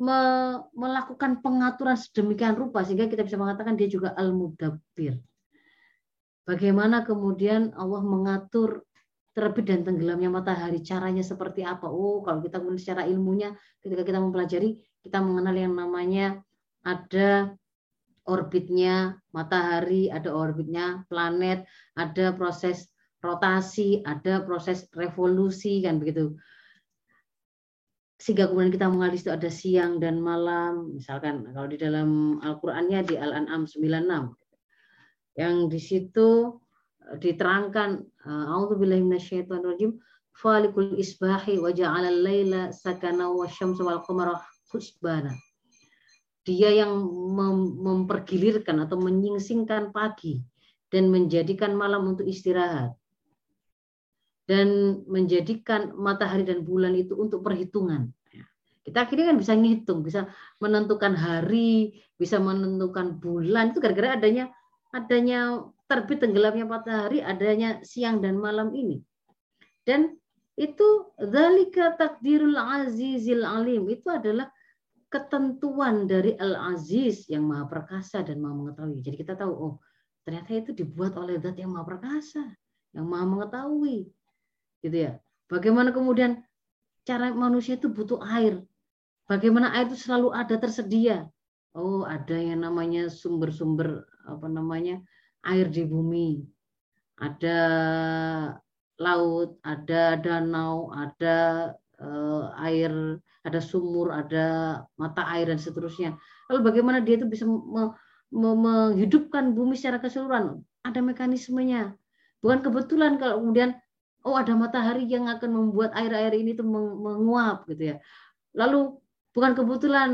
me melakukan pengaturan sedemikian rupa sehingga kita bisa mengatakan dia juga al-mudabbir. Bagaimana kemudian Allah mengatur terbit dan tenggelamnya matahari caranya seperti apa oh kalau kita kemudian secara ilmunya ketika kita mempelajari kita mengenal yang namanya ada orbitnya matahari ada orbitnya planet ada proses rotasi ada proses revolusi kan begitu. Sehingga kemudian kita mengenal itu ada siang dan malam. Misalkan kalau di dalam Al-Qur'annya di Al-An'am 96 yang di situ diterangkan eh, auzubillahi minasyaitonirrajim. Falikul isbahi wa ja'ala laila sakana wa syamsa wal qamara husbana. Dia yang mem mempergilirkan atau menyingsingkan pagi dan menjadikan malam untuk istirahat dan menjadikan matahari dan bulan itu untuk perhitungan. Kita akhirnya kan bisa ngitung, bisa menentukan hari, bisa menentukan bulan itu gara-gara adanya adanya terbit tenggelamnya matahari adanya siang dan malam ini. Dan itu zalika takdirul azizil alim itu adalah ketentuan dari al-aziz yang maha perkasa dan maha mengetahui. Jadi kita tahu oh ternyata itu dibuat oleh zat yang maha perkasa, yang maha mengetahui. Gitu ya. Bagaimana kemudian cara manusia itu butuh air. Bagaimana air itu selalu ada tersedia. Oh, ada yang namanya sumber-sumber apa namanya? air di bumi. Ada laut, ada danau, ada uh, air, ada sumur, ada mata air dan seterusnya. Lalu bagaimana dia itu bisa me, me, menghidupkan bumi secara keseluruhan? Ada mekanismenya. Bukan kebetulan kalau kemudian oh ada matahari yang akan membuat air-air ini tuh menguap gitu ya. Lalu bukan kebetulan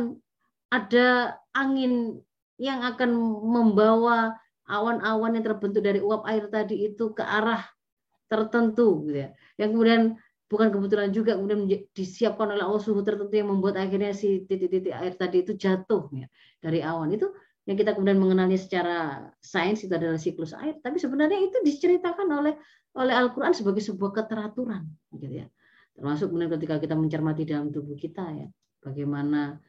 ada angin yang akan membawa awan-awan yang terbentuk dari uap air tadi itu ke arah tertentu gitu ya. Yang kemudian bukan kebetulan juga kemudian disiapkan oleh Allah suhu tertentu yang membuat akhirnya si titik-titik air tadi itu jatuh ya dari awan itu yang kita kemudian mengenalnya secara sains itu adalah siklus air tapi sebenarnya itu diceritakan oleh oleh Al-Qur'an sebagai sebuah keteraturan gitu ya termasuk kemudian ketika kita mencermati dalam tubuh kita ya bagaimana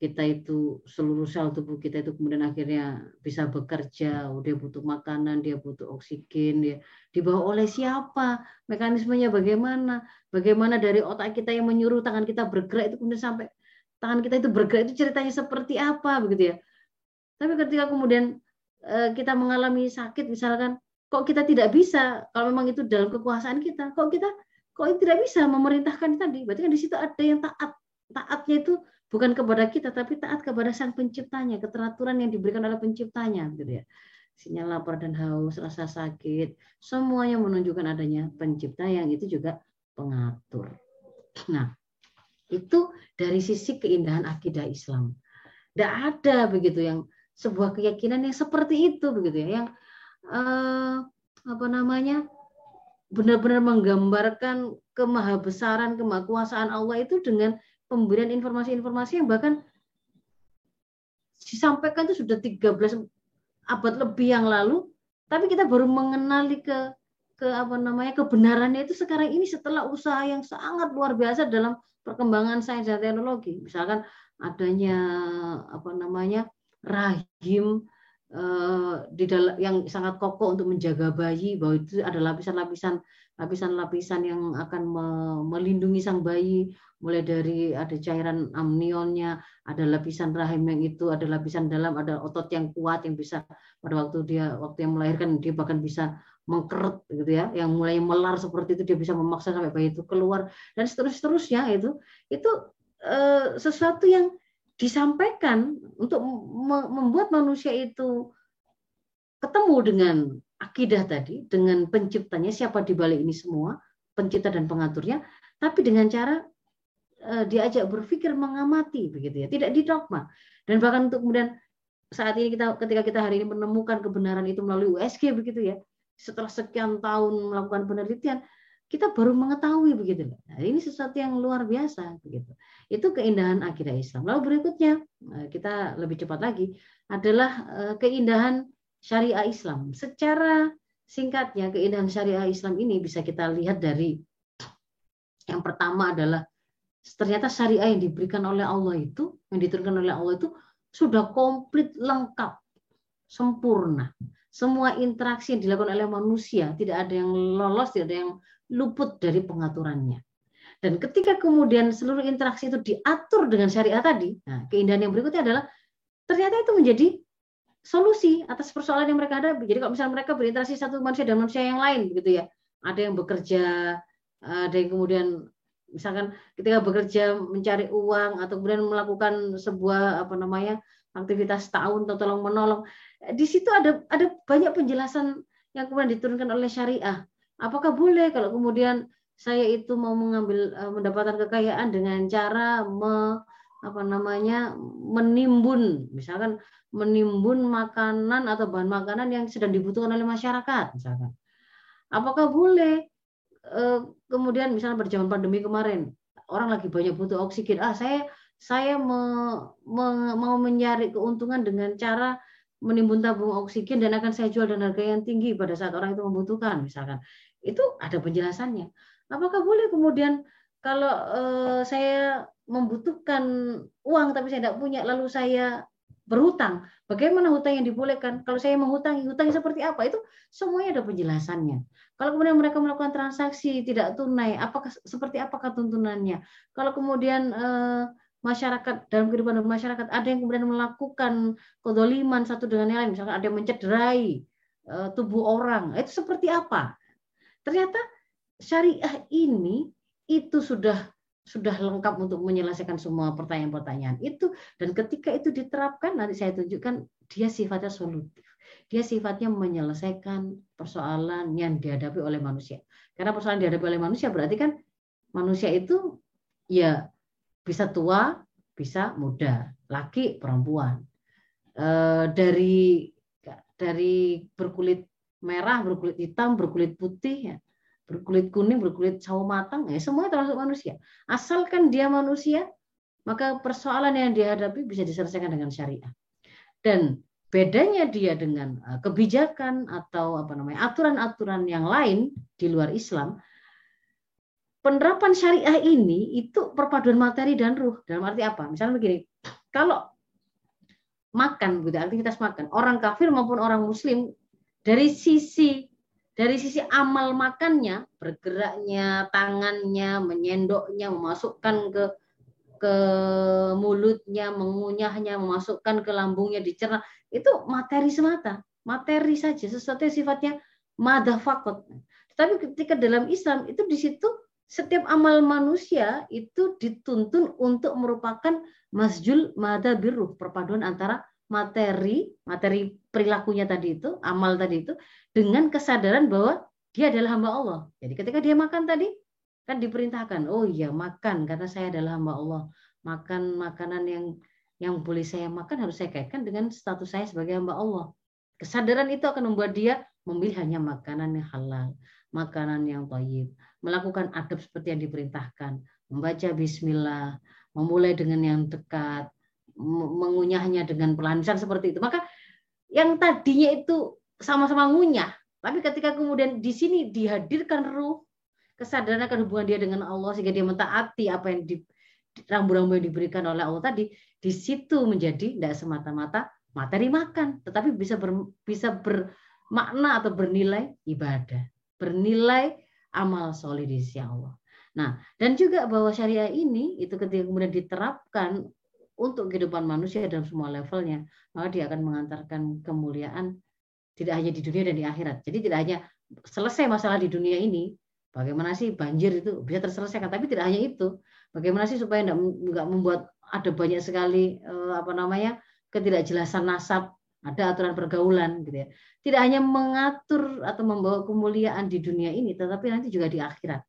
kita itu seluruh sel tubuh kita itu kemudian akhirnya bisa bekerja, dia butuh makanan, dia butuh oksigen, dia dibawa oleh siapa, mekanismenya bagaimana, bagaimana dari otak kita yang menyuruh tangan kita bergerak itu kemudian sampai tangan kita itu bergerak itu ceritanya seperti apa begitu ya. Tapi ketika kemudian eh, kita mengalami sakit misalkan, kok kita tidak bisa? Kalau memang itu dalam kekuasaan kita, kok kita kok tidak bisa memerintahkan tadi, berarti kan di situ ada yang taat, taatnya itu bukan kepada kita tapi taat kepada sang penciptanya keteraturan yang diberikan oleh penciptanya gitu ya. Sinyal lapar dan haus rasa sakit semuanya menunjukkan adanya pencipta yang itu juga pengatur. Nah itu dari sisi keindahan akidah Islam. Tidak ada begitu yang sebuah keyakinan yang seperti itu begitu ya. Yang eh, apa namanya benar-benar menggambarkan kemahabesaran kemahakuasaan Allah itu dengan pemberian informasi-informasi yang bahkan disampaikan itu sudah 13 abad lebih yang lalu, tapi kita baru mengenali ke ke apa namanya kebenarannya itu sekarang ini setelah usaha yang sangat luar biasa dalam perkembangan sains dan teknologi. Misalkan adanya apa namanya rahim di dalam yang sangat kokoh untuk menjaga bayi bahwa itu ada lapisan-lapisan lapisan-lapisan yang akan melindungi sang bayi. Mulai dari ada cairan amnionnya, ada lapisan rahim yang itu, ada lapisan dalam, ada otot yang kuat yang bisa pada waktu dia waktu yang melahirkan dia bahkan bisa mengkeret gitu ya, yang mulai melar seperti itu dia bisa memaksa sampai bayi itu keluar. Dan seterusnya itu itu eh, sesuatu yang disampaikan untuk membuat manusia itu ketemu dengan akidah tadi, dengan penciptanya siapa di balik ini semua, pencipta dan pengaturnya, tapi dengan cara uh, diajak berpikir mengamati begitu ya, tidak didogma. Dan bahkan untuk kemudian saat ini kita ketika kita hari ini menemukan kebenaran itu melalui USG begitu ya, setelah sekian tahun melakukan penelitian, kita baru mengetahui begitu. Nah, ini sesuatu yang luar biasa begitu. Itu keindahan akidah Islam. Lalu berikutnya eh, kita lebih cepat lagi adalah eh, keindahan syariah Islam. Secara singkatnya keindahan syariah Islam ini bisa kita lihat dari yang pertama adalah ternyata syariah yang diberikan oleh Allah itu, yang diturunkan oleh Allah itu sudah komplit lengkap, sempurna. Semua interaksi yang dilakukan oleh manusia tidak ada yang lolos, tidak ada yang luput dari pengaturannya. Dan ketika kemudian seluruh interaksi itu diatur dengan syariah tadi, nah keindahan yang berikutnya adalah ternyata itu menjadi solusi atas persoalan yang mereka hadapi. Jadi kalau misalnya mereka berinteraksi satu manusia dan manusia yang lain, begitu ya, ada yang bekerja, ada yang kemudian misalkan ketika bekerja mencari uang atau kemudian melakukan sebuah apa namanya aktivitas tahun atau tolong menolong di situ ada ada banyak penjelasan yang kemudian diturunkan oleh syariah apakah boleh kalau kemudian saya itu mau mengambil eh, mendapatkan kekayaan dengan cara me, apa namanya menimbun misalkan menimbun makanan atau bahan makanan yang sedang dibutuhkan oleh masyarakat misalkan? Apakah boleh Eh, kemudian misalnya berjaman pandemi kemarin orang lagi banyak butuh oksigen ah saya saya me, me, mau mencari keuntungan dengan cara menimbun tabung oksigen dan akan saya jual dengan harga yang tinggi pada saat orang itu membutuhkan misalkan itu ada penjelasannya. Apakah boleh kemudian kalau uh, saya membutuhkan uang tapi saya tidak punya lalu saya berhutang? Bagaimana hutang yang dibolehkan? Kalau saya menghutangi hutang seperti apa? Itu semuanya ada penjelasannya. Kalau kemudian mereka melakukan transaksi tidak tunai, apakah seperti apakah tuntunannya? Kalau kemudian eh, masyarakat dalam kehidupan masyarakat ada yang kemudian melakukan kedoliman satu dengan yang lain, misalkan ada yang mencederai eh, tubuh orang, itu seperti apa? Ternyata syariah ini itu sudah sudah lengkap untuk menyelesaikan semua pertanyaan-pertanyaan itu dan ketika itu diterapkan nanti saya tunjukkan dia sifatnya solutif dia sifatnya menyelesaikan persoalan yang dihadapi oleh manusia. Karena persoalan dihadapi oleh manusia berarti kan manusia itu ya bisa tua, bisa muda, laki, perempuan. E, dari dari berkulit merah, berkulit hitam, berkulit putih, ya, berkulit kuning, berkulit sawo matang, ya semua termasuk manusia. Asalkan dia manusia, maka persoalan yang dihadapi bisa diselesaikan dengan syariah. Dan bedanya dia dengan eh, kebijakan atau apa namanya aturan-aturan yang lain di luar Islam penerapan syariah ini itu perpaduan materi dan ruh dalam arti apa misalnya begini kalau makan gitu aktivitas makan orang kafir maupun orang muslim dari sisi dari sisi amal makannya bergeraknya tangannya menyendoknya memasukkan ke ke mulutnya mengunyahnya memasukkan ke lambungnya dicerna itu materi semata, materi saja, sesuatu yang sifatnya madah fakot. Tetapi ketika dalam Islam itu di situ setiap amal manusia itu dituntun untuk merupakan masjul madah biruh, perpaduan antara materi, materi perilakunya tadi itu, amal tadi itu, dengan kesadaran bahwa dia adalah hamba Allah. Jadi ketika dia makan tadi, kan diperintahkan, oh iya makan karena saya adalah hamba Allah. Makan makanan yang yang boleh saya makan harus saya kaitkan dengan status saya sebagai hamba Allah. Kesadaran itu akan membuat dia memilih hanya makanan yang halal, makanan yang toyib, melakukan adab seperti yang diperintahkan, membaca bismillah, memulai dengan yang dekat, mengunyahnya dengan pelan seperti itu. Maka yang tadinya itu sama-sama ngunyah, tapi ketika kemudian di sini dihadirkan ruh, kesadaran akan hubungan dia dengan Allah sehingga dia mentaati apa yang di, rambu-rambu yang diberikan oleh Allah tadi, di situ menjadi tidak semata-mata materi makan, tetapi bisa ber, bisa bermakna atau bernilai ibadah, bernilai amal soleh di sisi Allah. Nah, dan juga bahwa syariah ini itu ketika kemudian diterapkan untuk kehidupan manusia dalam semua levelnya, maka dia akan mengantarkan kemuliaan tidak hanya di dunia dan di akhirat. Jadi tidak hanya selesai masalah di dunia ini, bagaimana sih banjir itu bisa terselesaikan, tapi tidak hanya itu. Bagaimana sih supaya tidak membuat ada banyak sekali eh, apa namanya ketidakjelasan nasab, ada aturan pergaulan gitu ya. Tidak hanya mengatur atau membawa kemuliaan di dunia ini, tetapi nanti juga di akhirat.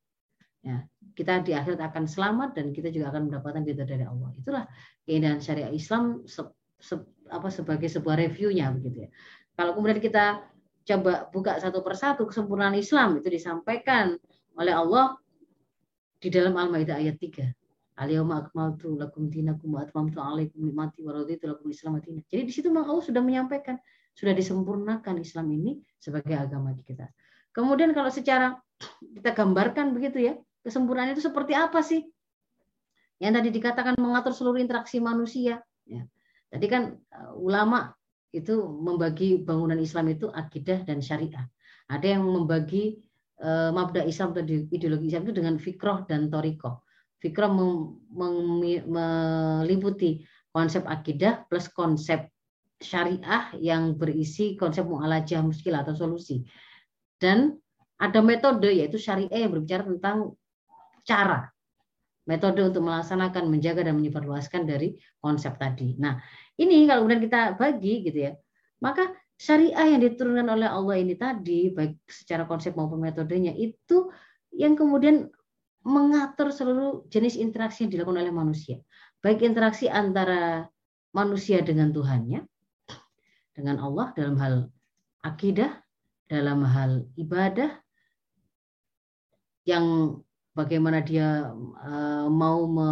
Ya, kita di akhirat akan selamat dan kita juga akan mendapatkan ridho dari Allah. Itulah keindahan syariat Islam se, se, apa sebagai sebuah reviewnya begitu ya. Kalau kemudian kita coba buka satu persatu kesempurnaan Islam itu disampaikan oleh Allah di dalam Al-Maidah ayat 3. Al-yawma akmaltu lakum dinakum wa atmamtu alaikum nikmati wa raditu lakum Islam. Jadi di situ memang Allah sudah menyampaikan, sudah disempurnakan Islam ini sebagai agama kita. Kemudian kalau secara kita gambarkan begitu ya, kesempurnaan itu seperti apa sih? Yang tadi dikatakan mengatur seluruh interaksi manusia. Ya. Tadi kan uh, ulama itu membagi bangunan Islam itu akidah dan syariah. Ada yang membagi uh, mabda Islam atau ideologi Islam itu dengan fikroh dan toriko. Fikroh meliputi konsep akidah plus konsep syariah yang berisi konsep mu'alajah muskilah atau solusi. Dan ada metode yaitu syariah yang berbicara tentang cara metode untuk melaksanakan menjaga dan menyebarluaskan dari konsep tadi. Nah, ini kalau kemudian kita bagi gitu ya, maka syariah yang diturunkan oleh Allah ini tadi baik secara konsep maupun metodenya itu yang kemudian mengatur seluruh jenis interaksi yang dilakukan oleh manusia. Baik interaksi antara manusia dengan Tuhannya, dengan Allah dalam hal akidah, dalam hal ibadah, yang bagaimana dia uh, mau me,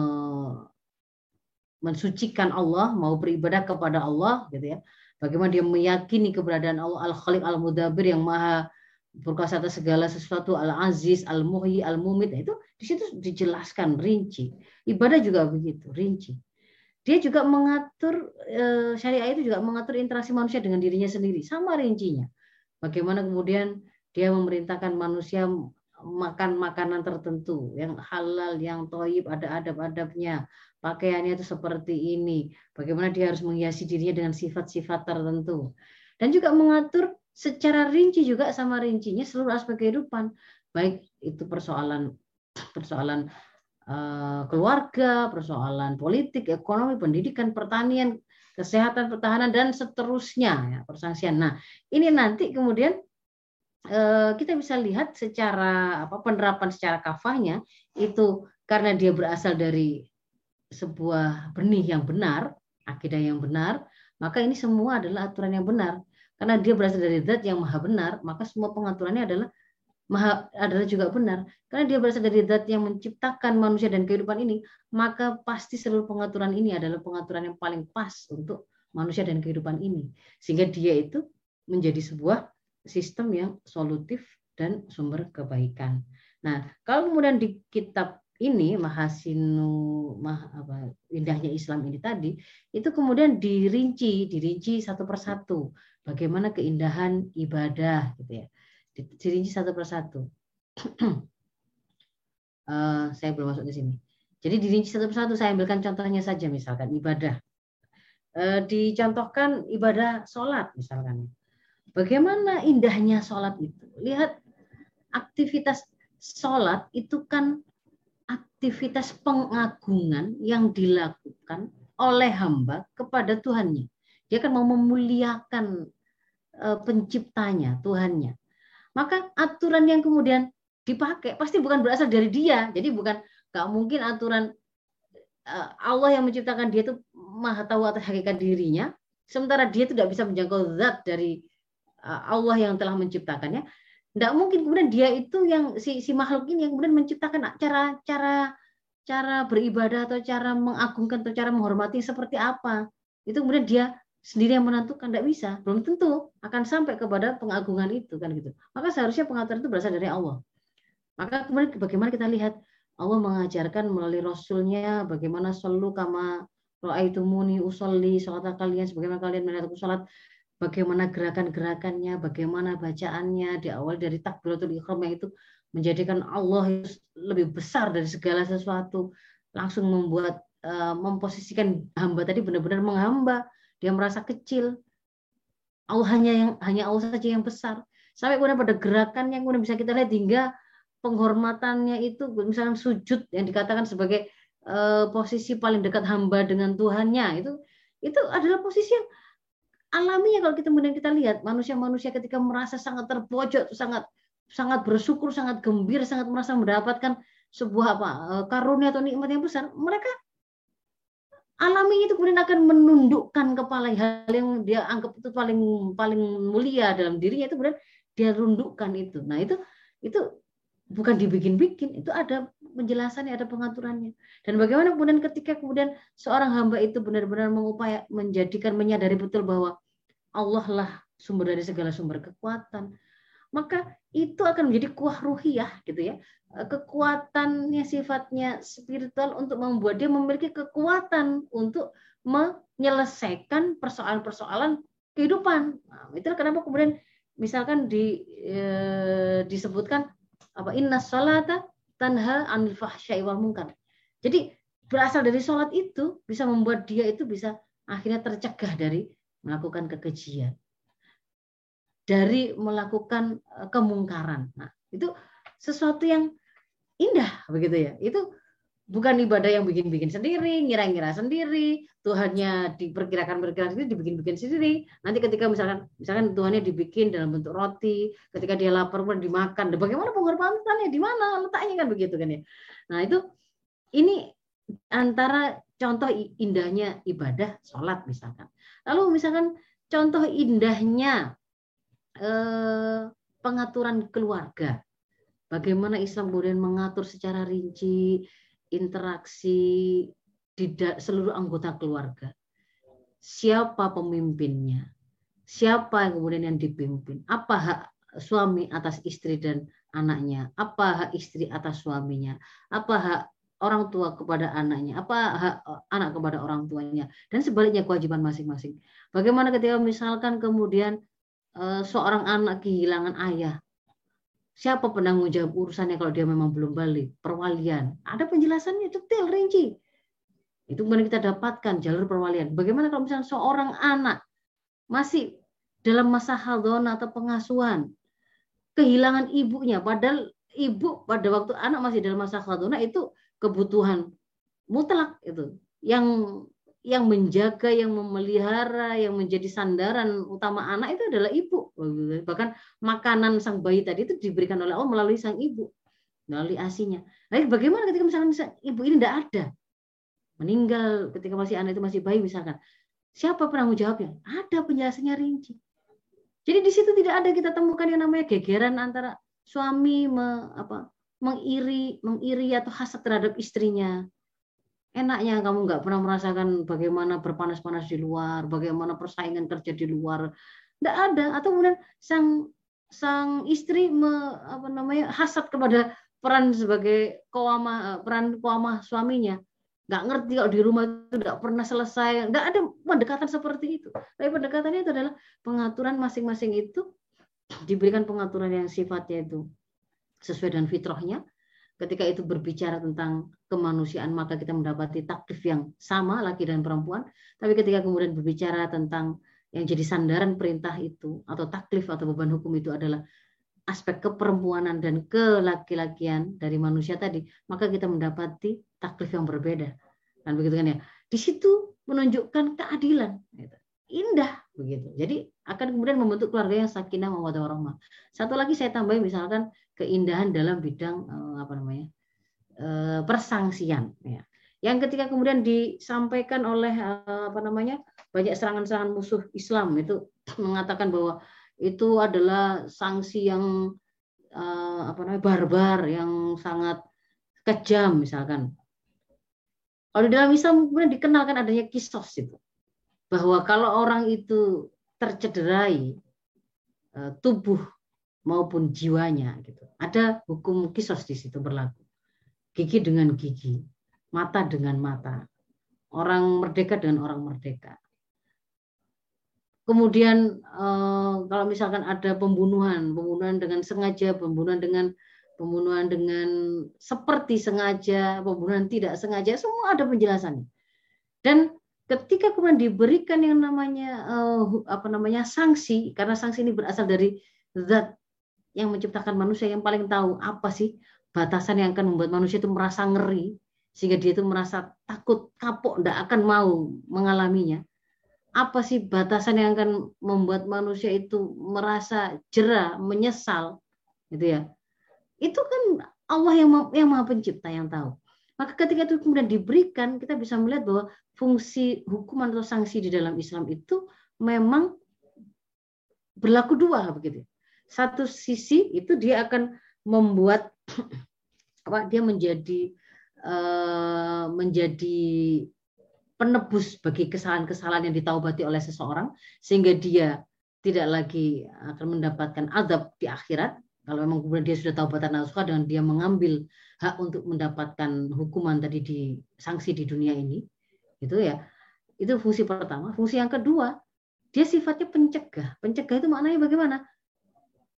mensucikan Allah, mau beribadah kepada Allah, gitu ya. Bagaimana dia meyakini keberadaan Allah Al-Khaliq Al-Mudabbir yang maha berkuasa atas segala sesuatu Al-Aziz, Al-Muhyi, Al-Mumit. Nah, itu di situ dijelaskan rinci. Ibadah juga begitu, rinci. Dia juga mengatur eh, syariah itu juga mengatur interaksi manusia dengan dirinya sendiri, sama rincinya. Bagaimana kemudian dia memerintahkan manusia makan makanan tertentu yang halal, yang toib, ada adab-adabnya. Pakaiannya itu seperti ini. Bagaimana dia harus menghiasi dirinya dengan sifat-sifat tertentu. Dan juga mengatur secara rinci juga sama rincinya seluruh aspek kehidupan. Baik itu persoalan persoalan uh, keluarga, persoalan politik, ekonomi, pendidikan, pertanian, kesehatan, pertahanan dan seterusnya ya, persangsian. Nah, ini nanti kemudian Eh, kita bisa lihat secara apa penerapan secara kafahnya itu karena dia berasal dari sebuah benih yang benar, akidah yang benar, maka ini semua adalah aturan yang benar. Karena dia berasal dari zat yang maha benar, maka semua pengaturannya adalah maha adalah juga benar. Karena dia berasal dari zat yang menciptakan manusia dan kehidupan ini, maka pasti seluruh pengaturan ini adalah pengaturan yang paling pas untuk manusia dan kehidupan ini. Sehingga dia itu menjadi sebuah sistem yang solutif dan sumber kebaikan. Nah, kalau kemudian di kitab ini Mahasinu mah, apa, indahnya Islam ini tadi itu kemudian dirinci dirinci satu persatu. Bagaimana keindahan ibadah gitu ya. Dirinci satu persatu. Uh, saya belum masuk di sini. Jadi dirinci satu persatu saya ambilkan contohnya saja misalkan ibadah. Uh, dicontohkan ibadah sholat misalkan Bagaimana indahnya sholat itu? Lihat aktivitas sholat itu kan aktivitas pengagungan yang dilakukan oleh hamba kepada Tuhannya. Dia kan mau memuliakan e, penciptanya, Tuhannya. Maka aturan yang kemudian dipakai pasti bukan berasal dari dia. Jadi bukan nggak mungkin aturan e, Allah yang menciptakan dia itu maha tahu atas hakikat dirinya, sementara dia tidak bisa menjangkau zat dari Allah yang telah menciptakannya, tidak mungkin kemudian dia itu yang si, si makhluk ini yang kemudian menciptakan cara cara cara beribadah atau cara mengagungkan atau cara menghormati seperti apa. Itu kemudian dia sendiri yang menentukan tidak bisa, belum tentu akan sampai kepada pengagungan itu kan gitu. Maka seharusnya pengaturan itu berasal dari Allah. Maka kemudian bagaimana kita lihat Allah mengajarkan melalui Rasulnya bagaimana selalu kama muni usolli salat kalian sebagaimana kalian melihat salat bagaimana gerakan-gerakannya, bagaimana bacaannya, di awal dari takbiratul ikhram yang itu menjadikan Allah lebih besar dari segala sesuatu, langsung membuat uh, memposisikan hamba tadi benar-benar menghamba, dia merasa kecil. Allah hanya yang hanya Allah saja yang besar. Sampai kemudian pada gerakan yang kemudian bisa kita lihat hingga penghormatannya itu misalnya sujud yang dikatakan sebagai uh, posisi paling dekat hamba dengan Tuhannya itu itu adalah posisi yang alami ya kalau kita kemudian kita lihat manusia-manusia ketika merasa sangat terpojok sangat sangat bersyukur sangat gembira sangat merasa mendapatkan sebuah apa eh, karunia atau nikmat yang besar mereka alami itu kemudian akan menundukkan kepala. Hal yang dia anggap itu paling paling mulia dalam dirinya itu kemudian dia rundukkan itu. Nah itu itu bukan dibikin-bikin, itu ada penjelasannya, ada pengaturannya. Dan bagaimana kemudian ketika kemudian seorang hamba itu benar-benar mengupaya menjadikan menyadari betul bahwa Allah lah sumber dari segala sumber kekuatan, maka itu akan menjadi kuah ruhiyah gitu ya. Kekuatannya sifatnya spiritual untuk membuat dia memiliki kekuatan untuk menyelesaikan persoalan-persoalan kehidupan. Nah, itu kenapa kemudian misalkan di, e, disebutkan apa inna salata tanha anil fahsyai wal munkar. Jadi berasal dari sholat itu bisa membuat dia itu bisa akhirnya tercegah dari melakukan kekejian. Dari melakukan eh, kemungkaran. Nah, itu sesuatu yang indah begitu ya. Itu bukan ibadah yang bikin-bikin sendiri, ngira-ngira sendiri, Tuhannya diperkirakan perkirakan sendiri, dibikin-bikin sendiri. Nanti ketika misalkan misalkan Tuhannya dibikin dalam bentuk roti, ketika dia lapar pun dimakan. Bagaimana pengorbanannya? Di mana letaknya kan begitu kan ya. Nah, itu ini antara contoh indahnya ibadah sholat misalkan. Lalu misalkan contoh indahnya eh, pengaturan keluarga. Bagaimana Islam kemudian mengatur secara rinci interaksi di seluruh anggota keluarga. Siapa pemimpinnya? Siapa yang kemudian yang dipimpin? Apa hak suami atas istri dan anaknya? Apa hak istri atas suaminya? Apa hak orang tua kepada anaknya? Apa hak anak kepada orang tuanya? Dan sebaliknya kewajiban masing-masing. Bagaimana ketika misalkan kemudian eh, seorang anak kehilangan ayah, Siapa penanggung jawab urusannya kalau dia memang belum balik? Perwalian. Ada penjelasannya detail, rinci. Itu kemudian kita dapatkan jalur perwalian. Bagaimana kalau misalnya seorang anak masih dalam masa haldona atau pengasuhan, kehilangan ibunya, padahal ibu pada waktu anak masih dalam masa haldona itu kebutuhan mutlak itu yang yang menjaga, yang memelihara, yang menjadi sandaran utama anak itu adalah ibu. Bahkan makanan sang bayi tadi itu diberikan oleh Allah melalui sang ibu, melalui asinya. Lalu bagaimana ketika misalkan ibu ini tidak ada, meninggal ketika masih anak itu masih bayi misalkan, siapa penanggung jawabnya? Ada penjelasannya rinci. Jadi di situ tidak ada kita temukan yang namanya gegeran antara suami me, apa, mengiri, mengiri atau hasad terhadap istrinya, enaknya kamu nggak pernah merasakan bagaimana berpanas-panas di luar, bagaimana persaingan kerja di luar, nggak ada. Atau kemudian sang sang istri me, apa namanya hasad kepada peran sebagai kawama peran kawama suaminya, nggak ngerti kalau di rumah itu nggak pernah selesai, nggak ada pendekatan seperti itu. Tapi pendekatannya itu adalah pengaturan masing-masing itu diberikan pengaturan yang sifatnya itu sesuai dengan fitrahnya, ketika itu berbicara tentang kemanusiaan maka kita mendapati taklif yang sama laki dan perempuan. Tapi ketika kemudian berbicara tentang yang jadi sandaran perintah itu atau taklif atau beban hukum itu adalah aspek keperempuanan dan kelaki-lakian dari manusia tadi maka kita mendapati taklif yang berbeda. Dan begitu kan ya? Di situ menunjukkan keadilan. Gitu. indah begitu. Jadi akan kemudian membentuk keluarga yang sakinah mawaddah warahmah satu lagi saya tambahin misalkan keindahan dalam bidang eh, apa namanya eh, persangsian ya. Yang ketika kemudian disampaikan oleh eh, apa namanya banyak serangan-serangan musuh Islam itu mengatakan bahwa itu adalah sanksi yang apa namanya barbar yang sangat kejam misalkan. Kalau di dalam Islam kemudian dikenalkan adanya kisos itu bahwa kalau orang itu tercederai tubuh maupun jiwanya gitu. Ada hukum kisos di situ berlaku. Gigi dengan gigi, mata dengan mata, orang merdeka dengan orang merdeka. Kemudian eh, kalau misalkan ada pembunuhan, pembunuhan dengan sengaja, pembunuhan dengan pembunuhan dengan seperti sengaja, pembunuhan tidak sengaja, semua ada penjelasannya. Dan ketika kemudian diberikan yang namanya uh, apa namanya sanksi, karena sanksi ini berasal dari zat yang menciptakan manusia yang paling tahu apa sih batasan yang akan membuat manusia itu merasa ngeri, sehingga dia itu merasa takut, kapok, tidak akan mau mengalaminya. Apa sih batasan yang akan membuat manusia itu merasa jerah, menyesal, gitu ya? Itu kan Allah yang yang Maha Pencipta yang tahu. Maka ketika itu kemudian diberikan, kita bisa melihat bahwa fungsi hukuman atau sanksi di dalam Islam itu memang berlaku dua begitu. Satu sisi itu dia akan membuat apa dia menjadi uh, menjadi penebus bagi kesalahan-kesalahan yang ditaubati oleh seseorang sehingga dia tidak lagi akan mendapatkan adab di akhirat kalau memang kemudian dia sudah taubatan nasuha dan dia mengambil hak untuk mendapatkan hukuman tadi di sanksi di dunia ini, itu ya, itu fungsi pertama. Fungsi yang kedua, dia sifatnya pencegah. Pencegah itu maknanya bagaimana?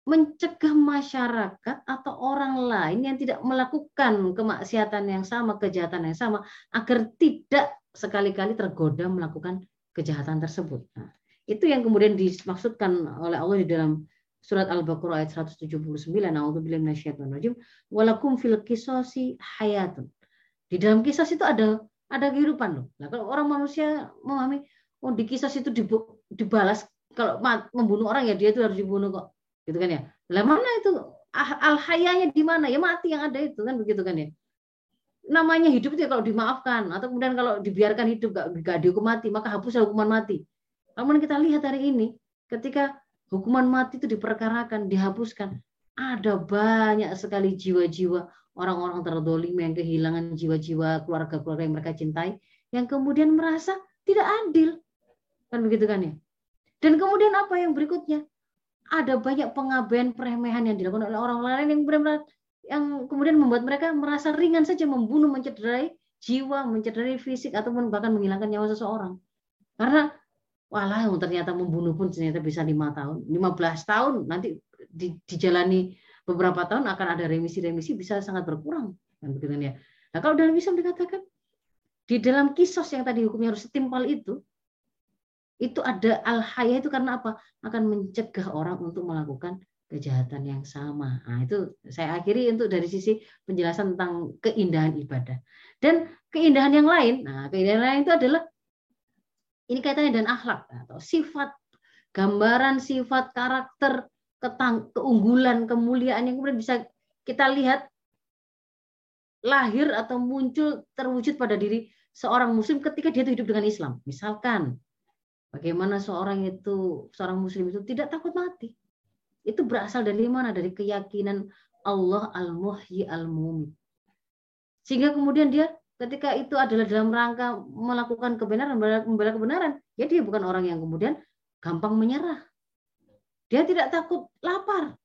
Mencegah masyarakat atau orang lain yang tidak melakukan kemaksiatan yang sama, kejahatan yang sama, agar tidak sekali-kali tergoda melakukan kejahatan tersebut. Nah, itu yang kemudian dimaksudkan oleh Allah di dalam surat Al-Baqarah ayat 179 A'udzubillahi minasyaitonir walakum fil qisasi hayatun. Di dalam kisah itu ada ada kehidupan loh. Nah, kalau orang manusia memahami oh di kisah itu dibalas kalau membunuh orang ya dia itu harus dibunuh kok. Gitu kan ya. Lah mana itu al hayanya di mana? Ya mati yang ada itu kan begitu kan ya. Namanya hidup itu ya kalau dimaafkan atau kemudian kalau dibiarkan hidup gak, gak dihukum mati maka hapuslah hukuman mati. Namun kita lihat hari ini ketika hukuman mati itu diperkarakan, dihapuskan. Ada banyak sekali jiwa-jiwa orang-orang terdolim yang kehilangan jiwa-jiwa keluarga-keluarga yang mereka cintai, yang kemudian merasa tidak adil. Kan begitu kan ya? Dan kemudian apa yang berikutnya? Ada banyak pengabaian peremehan yang dilakukan oleh orang lain yang yang kemudian membuat mereka merasa ringan saja membunuh, mencederai jiwa, mencederai fisik ataupun bahkan menghilangkan nyawa seseorang. Karena walah ternyata membunuh pun ternyata bisa lima tahun, 15 tahun nanti di, dijalani beberapa tahun akan ada remisi-remisi bisa sangat berkurang kan begitu ya. Nah kalau dalam Islam dikatakan di dalam kisos yang tadi hukumnya harus setimpal itu itu ada al haya itu karena apa? Akan mencegah orang untuk melakukan kejahatan yang sama. Nah, itu saya akhiri untuk dari sisi penjelasan tentang keindahan ibadah. Dan keindahan yang lain, nah keindahan lain itu adalah ini kaitannya dengan akhlak atau sifat, gambaran sifat karakter, ketang, keunggulan, kemuliaan yang kemudian bisa kita lihat lahir atau muncul terwujud pada diri seorang muslim ketika dia hidup dengan Islam. Misalkan bagaimana seorang itu seorang muslim itu tidak takut mati. Itu berasal dari mana? Dari keyakinan Allah Al-Muhyi Al-Mumit. Sehingga kemudian dia ketika itu adalah dalam rangka melakukan kebenaran, membela kebenaran, ya dia bukan orang yang kemudian gampang menyerah. Dia tidak takut lapar.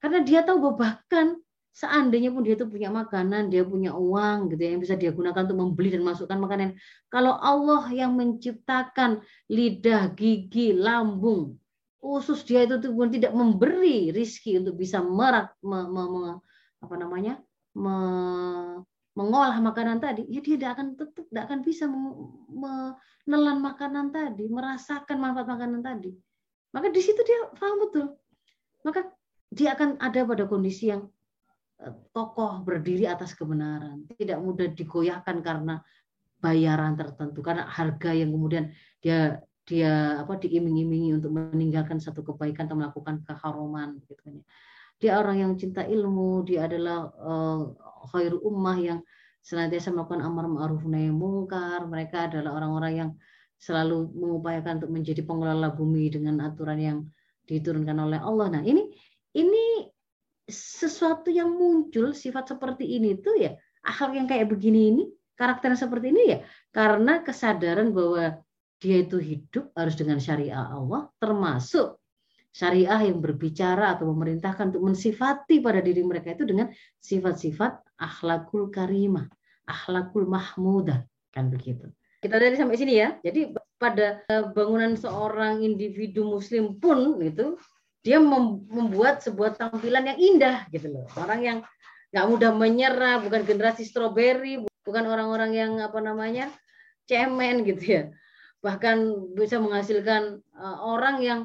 Karena dia tahu bahwa bahkan seandainya pun dia itu punya makanan, dia punya uang gitu ya, yang bisa dia gunakan untuk membeli dan masukkan makanan. Kalau Allah yang menciptakan lidah, gigi, lambung, usus dia itu pun tidak memberi rizki untuk bisa merak, me, me, me, apa namanya, mengolah makanan tadi, ya dia tidak akan tetap tidak akan bisa menelan makanan tadi, merasakan manfaat makanan tadi. Maka di situ dia paham betul. Maka dia akan ada pada kondisi yang kokoh berdiri atas kebenaran, tidak mudah digoyahkan karena bayaran tertentu, karena harga yang kemudian dia dia apa diiming-imingi untuk meninggalkan satu kebaikan atau melakukan keharuman gitu kan ya dia orang yang cinta ilmu, dia adalah uh, khairu ummah yang senantiasa melakukan amar ma'ruf nahi mungkar. Mereka adalah orang-orang yang selalu mengupayakan untuk menjadi pengelola bumi dengan aturan yang diturunkan oleh Allah. Nah, ini sesuatu yang muncul sifat seperti ini tuh ya, akhlak yang kayak begini ini, karakter seperti ini ya, karena kesadaran bahwa dia itu hidup harus dengan syariah Allah, termasuk syariah yang berbicara atau memerintahkan untuk mensifati pada diri mereka itu dengan sifat-sifat akhlakul karimah, akhlakul mahmudah, kan begitu. Kita dari sampai sini ya. Jadi pada eh, bangunan seorang individu muslim pun itu dia membuat sebuah tampilan yang indah gitu loh. Orang yang nggak mudah menyerah, bukan generasi stroberi, bukan orang-orang yang apa namanya cemen gitu ya. Bahkan bisa menghasilkan uh, orang yang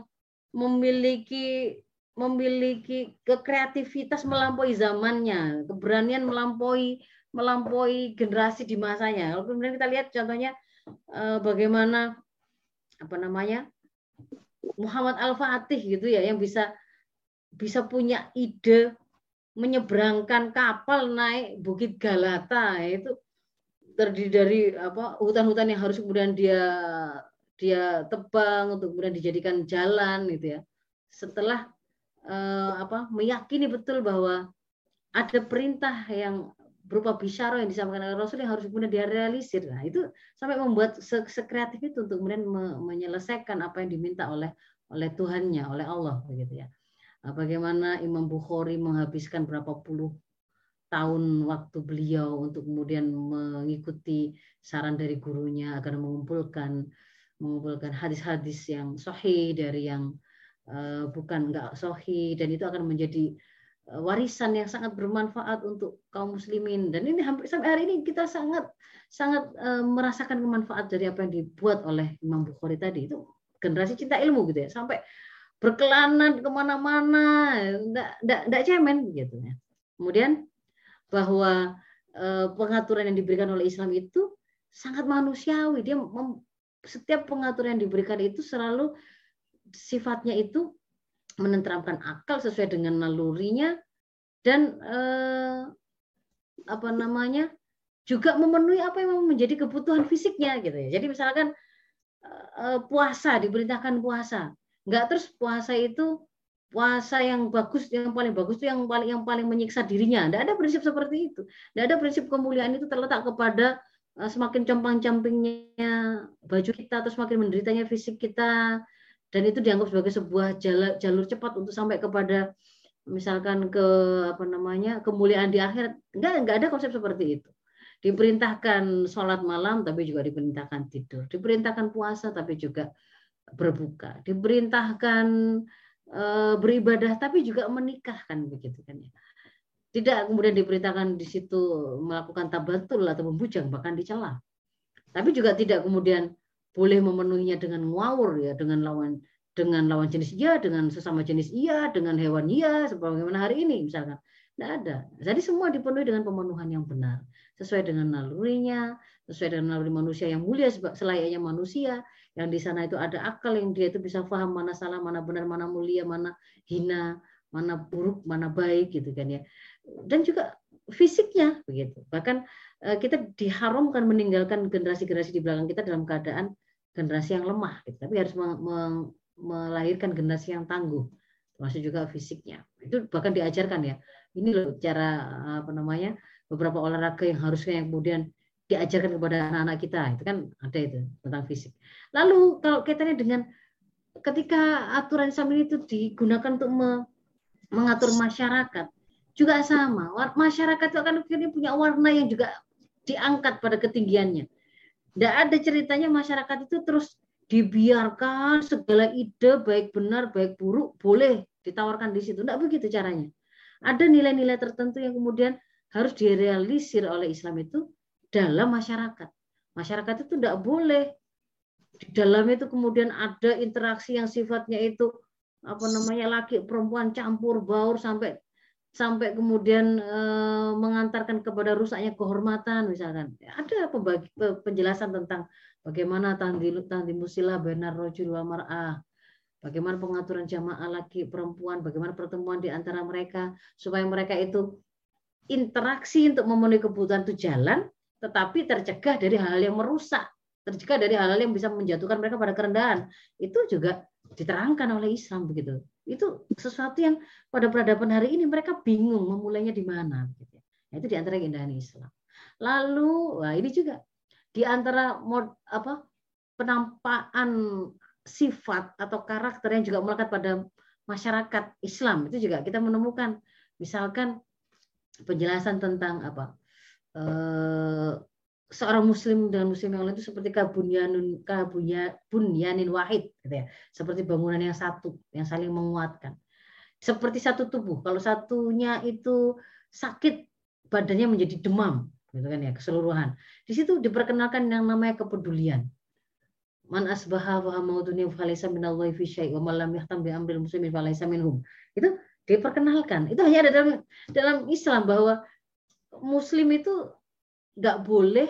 memiliki memiliki kekreativitas melampaui zamannya, keberanian melampaui melampaui generasi di masanya. Kalau kemudian kita lihat contohnya uh, bagaimana apa namanya Muhammad Al-Fatih gitu ya yang bisa bisa punya ide menyeberangkan kapal naik Bukit Galata itu terdiri dari apa hutan-hutan yang harus kemudian dia dia tebang untuk kemudian dijadikan jalan gitu ya. Setelah eh, apa meyakini betul bahwa ada perintah yang berupa bisyara yang disampaikan oleh Rasul yang harus kemudian dia realisir. Nah, itu sampai membuat sekreatif itu untuk kemudian me menyelesaikan apa yang diminta oleh oleh Tuhannya, oleh Allah begitu ya. Nah, bagaimana Imam Bukhari menghabiskan berapa puluh tahun waktu beliau untuk kemudian mengikuti saran dari gurunya agar mengumpulkan mengumpulkan hadis-hadis yang sahih dari yang uh, bukan enggak sahih dan itu akan menjadi warisan yang sangat bermanfaat untuk kaum muslimin. Dan ini hampir sampai hari ini kita sangat sangat uh, merasakan kemanfaat dari apa yang dibuat oleh Imam Bukhari tadi. Itu generasi cinta ilmu gitu ya. Sampai berkelana ke mana-mana tidak cemen gitu ya. Kemudian bahwa uh, pengaturan yang diberikan oleh Islam itu sangat manusiawi. Dia setiap pengaturan yang diberikan itu selalu sifatnya itu menenteramkan akal sesuai dengan nalurinya dan eh, apa namanya juga memenuhi apa yang menjadi kebutuhan fisiknya gitu ya. Jadi misalkan eh, puasa diperintahkan puasa, nggak terus puasa itu puasa yang bagus yang paling bagus itu yang paling yang paling menyiksa dirinya. Tidak ada prinsip seperti itu. Tidak ada prinsip kemuliaan itu terletak kepada uh, semakin compang-campingnya baju kita atau semakin menderitanya fisik kita dan itu dianggap sebagai sebuah jalur, jalur cepat untuk sampai kepada misalkan ke apa namanya kemuliaan di akhirat. Enggak enggak ada konsep seperti itu. Diperintahkan sholat malam tapi juga diperintahkan tidur. Diperintahkan puasa tapi juga berbuka. Diperintahkan e, beribadah tapi juga menikah kan begitu kan ya. Tidak kemudian diperintahkan di situ melakukan tabatul atau membujang bahkan dicela tapi juga tidak kemudian boleh memenuhinya dengan ngawur ya dengan lawan dengan lawan jenis iya, dengan sesama jenis iya, dengan hewan iya, sebagaimana hari ini misalkan. Tidak ada. Jadi semua dipenuhi dengan pemenuhan yang benar. Sesuai dengan nalurinya, sesuai dengan naluri manusia yang mulia selayaknya manusia. Yang di sana itu ada akal yang dia itu bisa paham mana salah, mana benar, mana mulia, mana hina, mana buruk, mana baik gitu kan ya. Dan juga fisiknya begitu. Bahkan eh, kita diharamkan meninggalkan generasi-generasi di belakang kita dalam keadaan generasi yang lemah gitu. Tapi harus melahirkan generasi yang tangguh, termasuk juga fisiknya. Itu bahkan diajarkan ya. Ini loh cara apa namanya beberapa olahraga yang harusnya yang kemudian diajarkan kepada anak-anak kita. Itu kan ada itu tentang fisik. Lalu kalau kaitannya dengan ketika aturan Islam itu digunakan untuk mengatur masyarakat, juga sama. Masyarakat itu akan punya warna yang juga diangkat pada ketinggiannya. Tidak ada ceritanya masyarakat itu terus dibiarkan segala ide baik benar baik buruk boleh ditawarkan di situ. Tidak begitu caranya. Ada nilai-nilai tertentu yang kemudian harus direalisir oleh Islam itu dalam masyarakat. Masyarakat itu tidak boleh di dalam itu kemudian ada interaksi yang sifatnya itu apa namanya laki perempuan campur baur sampai sampai kemudian e, mengantarkan kepada rusaknya kehormatan misalkan ada pembagi, penjelasan tentang Bagaimana tandimusila benar rojul wa mar'ah. Bagaimana pengaturan jamaah laki perempuan, bagaimana pertemuan di antara mereka supaya mereka itu interaksi untuk memenuhi kebutuhan itu jalan, tetapi tercegah dari hal-hal yang merusak, tercegah dari hal-hal yang bisa menjatuhkan mereka pada kerendahan. Itu juga diterangkan oleh Islam begitu. Itu sesuatu yang pada peradaban hari ini mereka bingung memulainya di mana. Nah, itu di antara keindahan Islam. Lalu, wah ini juga di antara mod, apa penampakan sifat atau karakter yang juga melekat pada masyarakat Islam itu juga kita menemukan misalkan penjelasan tentang apa eh, seorang muslim dan muslim yang lain itu seperti kabunyanun kabunya bunyanin wahid gitu ya seperti bangunan yang satu yang saling menguatkan seperti satu tubuh. Kalau satunya itu sakit, badannya menjadi demam, gitu kan ya, keseluruhan. Di situ diperkenalkan yang namanya kepedulian. Man asbaha wa mautuni falaysa minallahi fi syai' wa man lam yahtam bi amril muslimin falaysa minhum. Itu diperkenalkan. Itu hanya ada dalam dalam Islam bahwa muslim itu nggak boleh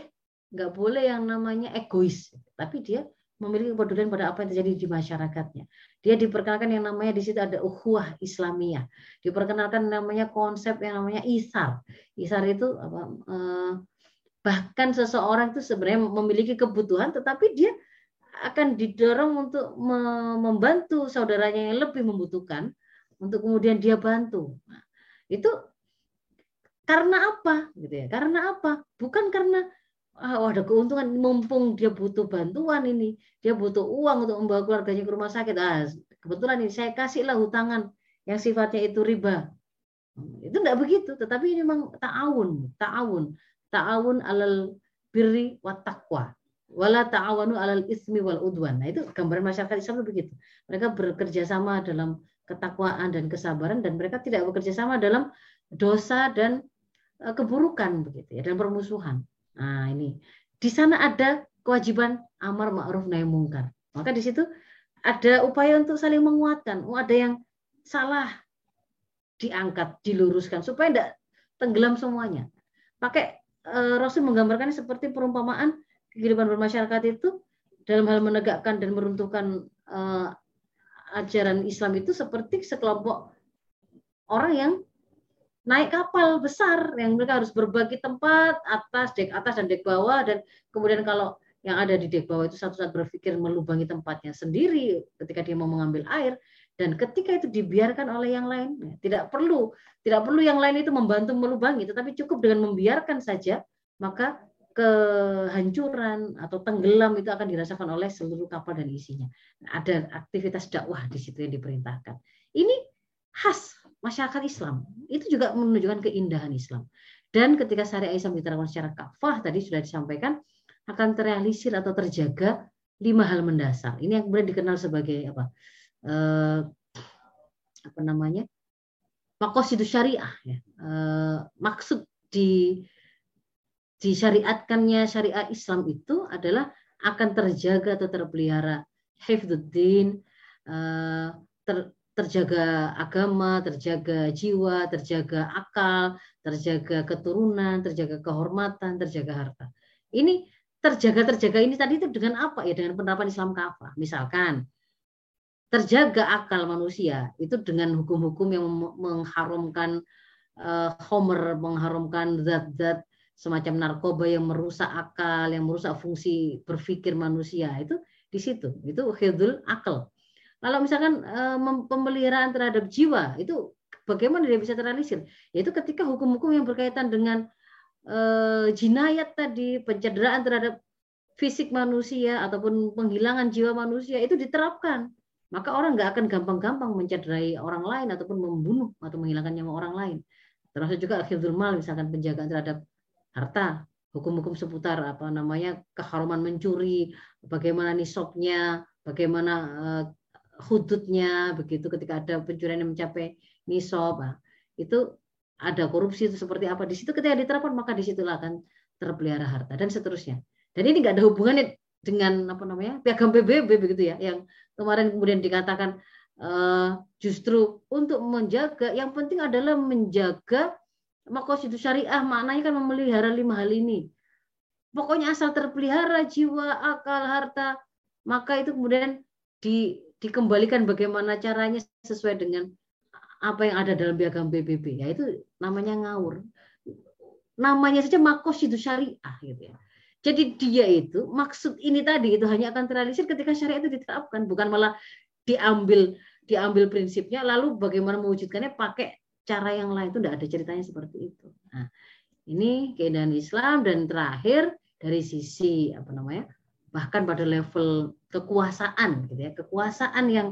nggak boleh yang namanya egois, tapi dia memiliki kepedulian pada apa yang terjadi di masyarakatnya. Dia diperkenalkan yang namanya di situ ada ukhuwah Islamiyah. Diperkenalkan namanya konsep yang namanya isar. Isar itu apa eh, bahkan seseorang itu sebenarnya memiliki kebutuhan tetapi dia akan didorong untuk membantu saudaranya yang lebih membutuhkan untuk kemudian dia bantu. Nah, itu karena apa? Gitu ya? Karena apa? Bukan karena oh, ada keuntungan. Mumpung dia butuh bantuan ini. Dia butuh uang untuk membawa keluarganya ke rumah sakit. Ah kebetulan ini saya kasihlah hutangan yang sifatnya itu riba. Itu tidak begitu tetapi ini memang ta'awun ta'awun. Ta'awun alal birri wa taqwa. Wala ta'awanu alal ismi wal udwan. Nah itu gambaran masyarakat Islam itu begitu. Mereka bekerja sama dalam ketakwaan dan kesabaran dan mereka tidak bekerja sama dalam dosa dan keburukan begitu ya dan permusuhan Nah, ini di sana ada kewajiban amar ma'ruf nahi mungkar. Maka di situ ada upaya untuk saling menguatkan. Oh, ada yang salah diangkat, diluruskan supaya tidak tenggelam semuanya. Pakai e, Rasul menggambarkannya seperti perumpamaan kehidupan bermasyarakat itu dalam hal menegakkan dan meruntuhkan e, ajaran Islam itu seperti sekelompok orang yang naik kapal besar yang mereka harus berbagi tempat atas dek atas dan dek bawah dan kemudian kalau yang ada di dek bawah itu satu saat berpikir melubangi tempatnya sendiri ketika dia mau mengambil air dan ketika itu dibiarkan oleh yang lain ya, tidak perlu tidak perlu yang lain itu membantu melubangi tetapi cukup dengan membiarkan saja maka kehancuran atau tenggelam itu akan dirasakan oleh seluruh kapal dan isinya. Ada aktivitas dakwah di situ yang diperintahkan. Ini khas masyarakat Islam. Itu juga menunjukkan keindahan Islam. Dan ketika syariat Islam diterapkan secara kafah, tadi sudah disampaikan, akan terrealisir atau terjaga lima hal mendasar. Ini yang kemudian dikenal sebagai apa? Eh, apa namanya? itu syariah. Ya. Eh, maksud di disyariatkannya syariat Islam itu adalah akan terjaga atau terpelihara hifdzuddin, eh, ter, terjaga agama, terjaga jiwa, terjaga akal, terjaga keturunan, terjaga kehormatan, terjaga harta. Ini terjaga-terjaga ini tadi itu dengan apa ya? Dengan penerapan Islam kafah. Misalkan terjaga akal manusia itu dengan hukum-hukum yang mengharumkan uh, homer, mengharumkan zat-zat semacam narkoba yang merusak akal, yang merusak fungsi berpikir manusia itu di situ. Itu hidul akal kalau misalkan uh, pemeliharaan terhadap jiwa itu bagaimana dia bisa terrealisir? Yaitu ketika hukum-hukum yang berkaitan dengan uh, jinayat tadi, pencederaan terhadap fisik manusia ataupun penghilangan jiwa manusia itu diterapkan. Maka orang nggak akan gampang-gampang mencederai orang lain ataupun membunuh atau menghilangkan nyawa orang lain. Termasuk juga akhir mal misalkan penjagaan terhadap harta, hukum-hukum seputar apa namanya keharuman mencuri, bagaimana nisabnya, bagaimana uh, hududnya begitu ketika ada pencurian yang mencapai nisab nah, itu ada korupsi itu seperti apa. Di situ ketika diterapkan maka di situlah akan terpelihara harta dan seterusnya. Dan ini nggak ada hubungannya dengan apa namanya piagam PBB begitu ya yang kemarin kemudian dikatakan uh, justru untuk menjaga yang penting adalah menjaga itu syariah maknanya kan memelihara lima hal ini. Pokoknya asal terpelihara jiwa akal harta maka itu kemudian di dikembalikan bagaimana caranya sesuai dengan apa yang ada dalam piagam PBB ya itu namanya ngawur. Namanya saja makos itu syariah gitu ya. Jadi dia itu maksud ini tadi itu hanya akan terrealisir ketika syariat itu diterapkan. Bukan malah diambil diambil prinsipnya lalu bagaimana mewujudkannya pakai cara yang lain. Itu tidak ada ceritanya seperti itu. Nah ini keindahan Islam dan terakhir dari sisi apa namanya bahkan pada level kekuasaan gitu ya kekuasaan yang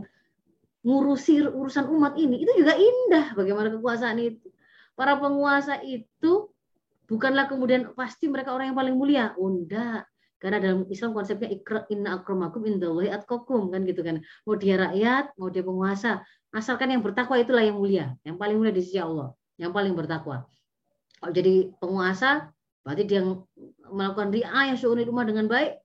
ngurusi urusan umat ini itu juga indah bagaimana kekuasaan itu. Para penguasa itu bukanlah kemudian pasti mereka orang yang paling mulia. Unda oh, Karena dalam Islam konsepnya ikra inna akramakum indallahi atqakum kan gitu kan. Mau dia rakyat, mau dia penguasa, asalkan yang bertakwa itulah yang mulia, yang paling mulia di sisi Allah, yang paling bertakwa. Kalau jadi penguasa, berarti dia melakukan riayah syu'uni rumah dengan baik,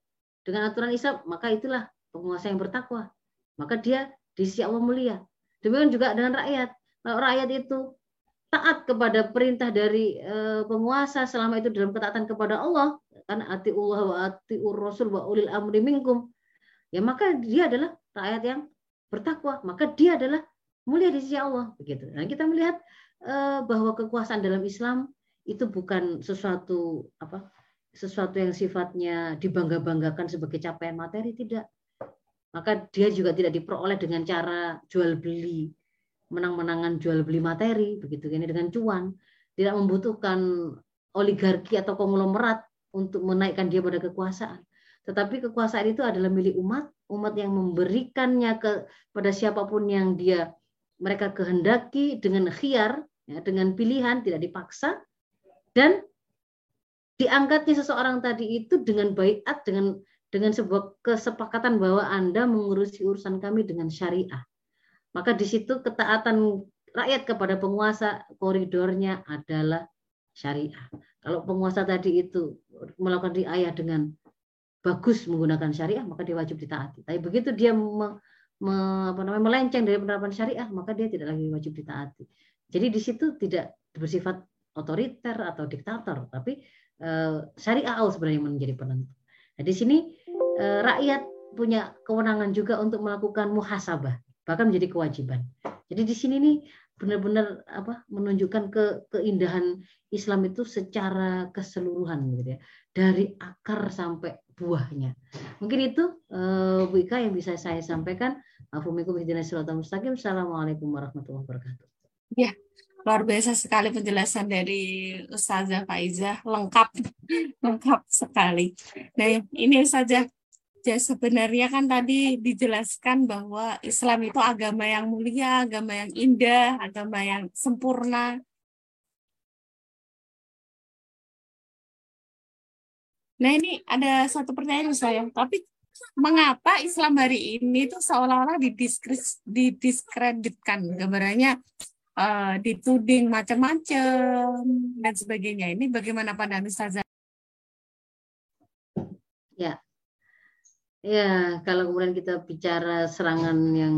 dengan aturan Islam, maka itulah penguasa yang bertakwa. Maka dia di sisi Allah mulia. Demikian juga dengan rakyat. Kalau rakyat itu taat kepada perintah dari e, penguasa selama itu dalam ketaatan kepada Allah, kan ati Allah wa ati Rasul wa ulil amri minkum. Ya maka dia adalah rakyat yang bertakwa, maka dia adalah mulia di sisi Allah begitu. Nah, kita melihat uh, bahwa kekuasaan dalam Islam itu bukan sesuatu apa? Sesuatu yang sifatnya dibangga-banggakan sebagai capaian materi tidak. Maka dia juga tidak diperoleh dengan cara jual beli, menang-menangan jual beli materi begitu ini dengan cuan. Tidak membutuhkan oligarki atau konglomerat untuk menaikkan dia pada kekuasaan. Tetapi kekuasaan itu adalah milik umat, umat yang memberikannya kepada siapa pun yang dia mereka kehendaki dengan khiar, ya, dengan pilihan, tidak dipaksa, dan diangkatnya seseorang tadi itu dengan baiat, dengan dengan sebuah kesepakatan bahwa Anda mengurusi urusan kami dengan syariah. Maka di situ ketaatan rakyat kepada penguasa koridornya adalah syariah. Kalau penguasa tadi itu melakukan riayah dengan bagus menggunakan syariah, maka dia wajib ditaati. Tapi begitu dia me, me, apa namanya, melenceng dari penerapan syariah, maka dia tidak lagi wajib ditaati. Jadi di situ tidak bersifat otoriter atau diktator, tapi syariah Allah sebenarnya menjadi penentu. Nah, di sini eh, rakyat punya kewenangan juga untuk melakukan muhasabah, bahkan menjadi kewajiban. Jadi di sini nih benar-benar apa menunjukkan ke keindahan Islam itu secara keseluruhan gitu ya dari akar sampai buahnya mungkin itu uh, Bu Ika yang bisa saya sampaikan Assalamualaikum warahmatullahi wabarakatuh ya luar biasa sekali penjelasan dari Ustazah Faizah. Lengkap lengkap sekali. Nah ini Ustazah Ya sebenarnya kan tadi dijelaskan bahwa Islam itu agama yang mulia, agama yang indah, agama yang sempurna. Nah ini ada satu pertanyaan saya, tapi mengapa Islam hari ini itu seolah-olah didiskreditkan gambarannya uh, dituding macam-macam dan sebagainya. Ini bagaimana pandangan Ustazah? Ya, Ya, kalau kemudian kita bicara serangan yang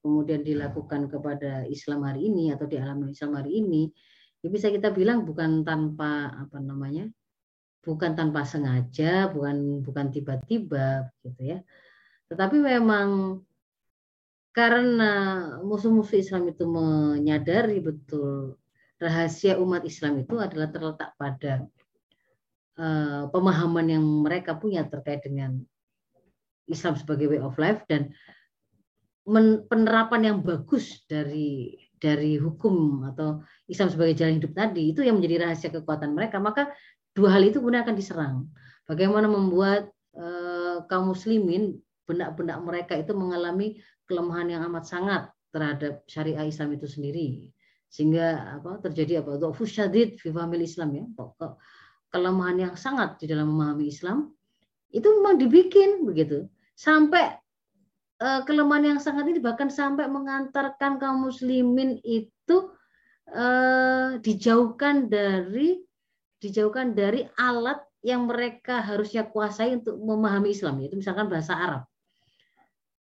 kemudian dilakukan kepada Islam hari ini atau di alam Islam hari ini, ya bisa kita bilang bukan tanpa apa namanya, bukan tanpa sengaja, bukan bukan tiba-tiba, gitu ya. Tetapi memang karena musuh-musuh Islam itu menyadari betul rahasia umat Islam itu adalah terletak pada uh, pemahaman yang mereka punya terkait dengan Islam sebagai way of life dan penerapan yang bagus dari dari hukum atau Islam sebagai jalan hidup tadi itu yang menjadi rahasia kekuatan mereka. Maka dua hal itu kemudian akan diserang. Bagaimana membuat uh, kaum muslimin benak-benak mereka itu mengalami kelemahan yang amat sangat terhadap syariah Islam itu sendiri. Sehingga apa terjadi apa? Dhafus syadid fi Islam ya. Kelemahan yang sangat di dalam memahami Islam itu memang dibikin begitu. Sampai uh, kelemahan yang sangat ini bahkan sampai mengantarkan kaum muslimin itu uh, dijauhkan dari dijauhkan dari alat yang mereka harusnya kuasai untuk memahami Islam. Yaitu misalkan bahasa Arab.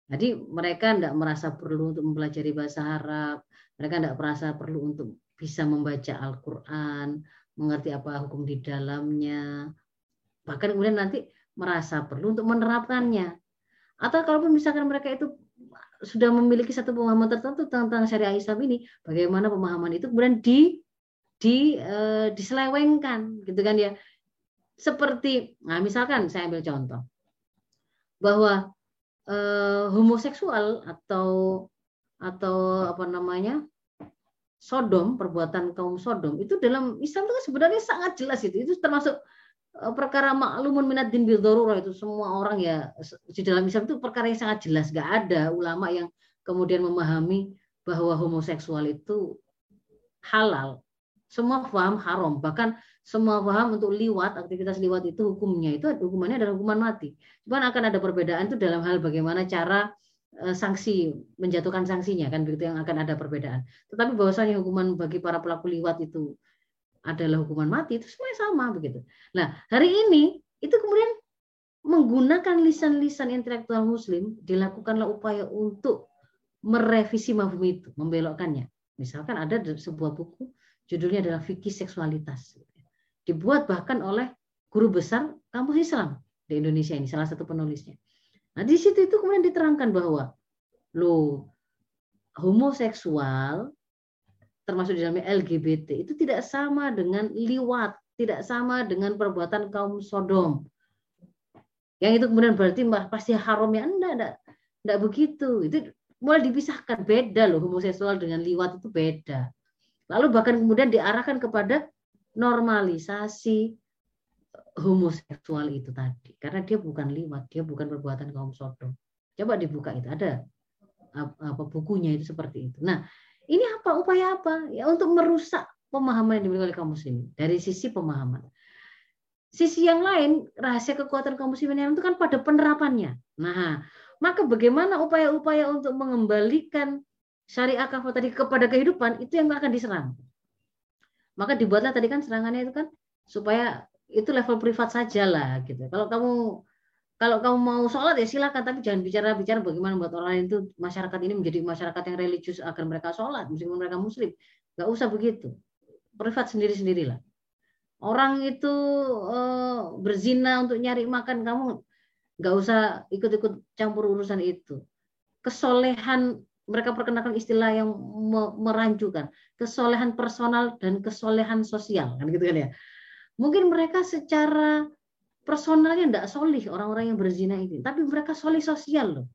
Jadi mereka tidak merasa perlu untuk mempelajari bahasa Arab, mereka tidak merasa perlu untuk bisa membaca Al-Quran, mengerti apa hukum di dalamnya, bahkan kemudian nanti merasa perlu untuk menerapkannya. Atau kalaupun misalkan mereka itu sudah memiliki satu pemahaman tertentu tentang syariah Islam ini, bagaimana pemahaman itu kemudian di di uh, diselewengkan gitu kan ya. Seperti nah misalkan saya ambil contoh bahwa uh, homoseksual atau atau apa namanya Sodom, perbuatan kaum Sodom itu dalam Islam itu kan sebenarnya sangat jelas itu. Itu termasuk Eh, perkara maklumun minat din bil itu. Semua orang ya di dalam Islam itu perkara yang sangat jelas. Gak ada ulama yang kemudian memahami bahwa homoseksual itu halal. Semua paham haram. Bahkan semua paham untuk liwat, aktivitas liwat itu hukumnya itu hukumannya adalah hukuman mati. Cuman akan ada perbedaan itu dalam hal bagaimana cara eh, sanksi menjatuhkan sanksinya kan begitu yang akan ada perbedaan. Tetapi bahwasanya hukuman bagi para pelaku liwat itu adalah hukuman mati itu semuanya sama begitu. Nah hari ini itu kemudian menggunakan lisan-lisan intelektual Muslim dilakukanlah upaya untuk merevisi mafhum itu, membelokkannya. Misalkan ada sebuah buku judulnya adalah fikih seksualitas, dibuat bahkan oleh guru besar kampus Islam di Indonesia ini, salah satu penulisnya. Nah di situ itu kemudian diterangkan bahwa lo homoseksual termasuk di dalamnya LGBT itu tidak sama dengan liwat, tidak sama dengan perbuatan kaum Sodom. Yang itu kemudian berarti pasti haram ya enggak, enggak, enggak begitu. Itu mulai dipisahkan beda loh homoseksual dengan liwat itu beda. Lalu bahkan kemudian diarahkan kepada normalisasi homoseksual itu tadi karena dia bukan liwat, dia bukan perbuatan kaum Sodom. Coba dibuka itu ada apa bukunya itu seperti itu. Nah, ini apa upaya apa? Ya untuk merusak pemahaman yang dimiliki oleh kaum muslimin dari sisi pemahaman. Sisi yang lain, rahasia kekuatan kaum muslimin itu kan pada penerapannya. Nah, maka bagaimana upaya-upaya untuk mengembalikan syariah kafah tadi kepada kehidupan itu yang akan diserang. Maka dibuatlah tadi kan serangannya itu kan supaya itu level privat saja lah gitu. Kalau kamu kalau kamu mau sholat ya silakan tapi jangan bicara-bicara bagaimana buat orang lain itu masyarakat ini menjadi masyarakat yang religius agar mereka sholat meskipun mereka muslim. Nggak usah begitu. Privat sendiri sendirilah orang itu uh, berzina untuk nyari makan kamu nggak usah ikut-ikut campur urusan itu. Kesolehan mereka perkenalkan istilah yang merancukan kesolehan personal dan kesolehan sosial kan gitu kan ya mungkin mereka secara personalnya tidak solih orang-orang yang berzina ini, tapi mereka solih sosial loh.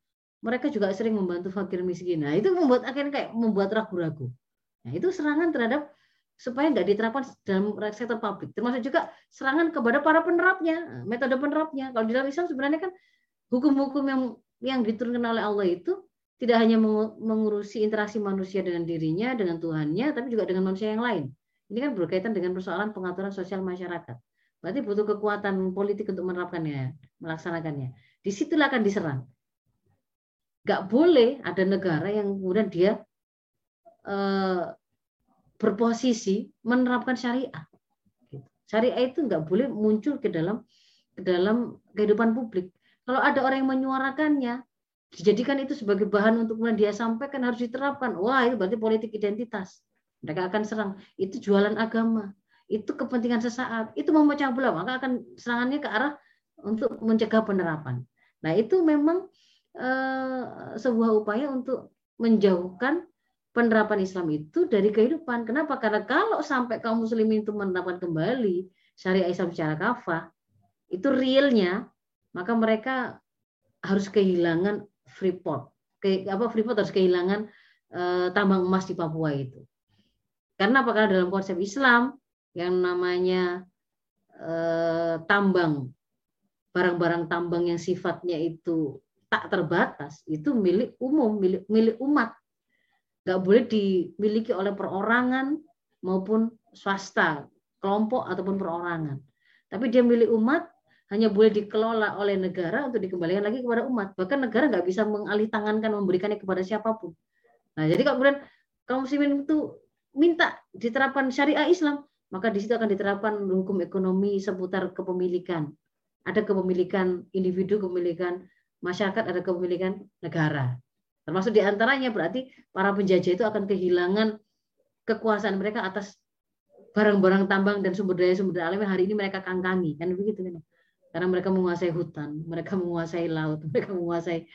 Mereka juga sering membantu fakir miskin. Nah itu membuat akhirnya kayak membuat ragu-ragu. Nah itu serangan terhadap supaya nggak diterapkan dalam sektor publik. Termasuk juga serangan kepada para penerapnya, metode penerapnya. Kalau di dalam Islam sebenarnya kan hukum-hukum yang yang diturunkan oleh Allah itu tidak hanya mengurusi interaksi manusia dengan dirinya, dengan Tuhannya, tapi juga dengan manusia yang lain. Ini kan berkaitan dengan persoalan pengaturan sosial masyarakat. Berarti butuh kekuatan politik untuk menerapkannya, melaksanakannya. Di situlah akan diserang. Gak boleh ada negara yang kemudian dia eh, berposisi menerapkan syariah. Syariah itu nggak boleh muncul ke dalam ke dalam kehidupan publik. Kalau ada orang yang menyuarakannya, dijadikan itu sebagai bahan untuk kemudian dia sampaikan harus diterapkan. Wah, itu berarti politik identitas. Mereka akan serang. Itu jualan agama itu kepentingan sesaat, itu memecah belah, maka akan serangannya ke arah untuk mencegah penerapan. Nah, itu memang eh, sebuah upaya untuk menjauhkan penerapan Islam itu dari kehidupan. Kenapa? Karena kalau sampai kaum muslimin itu menerapkan kembali syariah Islam secara kafah, itu realnya, maka mereka harus kehilangan Freeport. Ke, apa Freeport harus kehilangan eh, tambang emas di Papua itu. Karena apakah dalam konsep Islam yang namanya eh, tambang, barang-barang tambang yang sifatnya itu tak terbatas, itu milik umum, milik, milik umat. Nggak boleh dimiliki oleh perorangan maupun swasta, kelompok ataupun perorangan. Tapi dia milik umat, hanya boleh dikelola oleh negara untuk dikembalikan lagi kepada umat. Bahkan negara nggak bisa mengalih tangankan memberikannya kepada siapa pun. Nah, jadi kalau kemudian kaum muslimin itu minta diterapkan syariah Islam, maka di situ akan diterapkan hukum ekonomi seputar kepemilikan. Ada kepemilikan individu, kepemilikan masyarakat, ada kepemilikan negara. Termasuk di antaranya berarti para penjajah itu akan kehilangan kekuasaan mereka atas barang-barang tambang dan sumber daya sumber daya alam yang hari ini mereka kangkangi kan begitu kan karena mereka menguasai hutan mereka menguasai laut mereka menguasai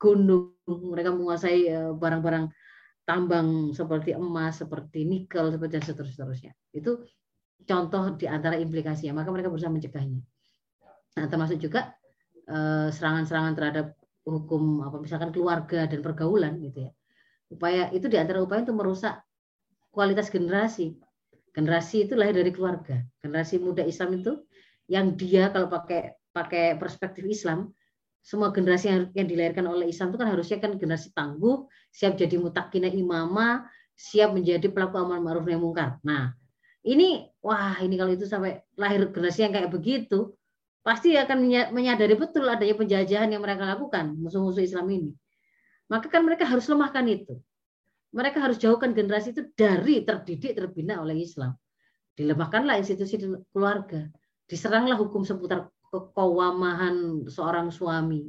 gunung mereka menguasai eh, barang-barang tambang seperti emas, seperti nikel, seperti dan seterusnya. Itu contoh di antara implikasinya. Maka mereka berusaha mencegahnya. Nah, termasuk juga eh, serangan-serangan terhadap hukum apa misalkan keluarga dan pergaulan gitu ya. Upaya itu di antara upaya untuk merusak kualitas generasi. Generasi itu lahir dari keluarga. Generasi muda Islam itu yang dia kalau pakai pakai perspektif Islam semua generasi yang, yang dilahirkan oleh Islam itu kan harusnya kan generasi tangguh, siap jadi mutakina imama, siap menjadi pelaku amal ma'ruf nahi mungkar. Nah, ini wah ini kalau itu sampai lahir generasi yang kayak begitu pasti akan menyadari betul adanya penjajahan yang mereka lakukan musuh-musuh Islam ini. Maka kan mereka harus lemahkan itu. Mereka harus jauhkan generasi itu dari terdidik terbina oleh Islam. Dilemahkanlah institusi keluarga. Diseranglah hukum seputar kekawamahan seorang suami.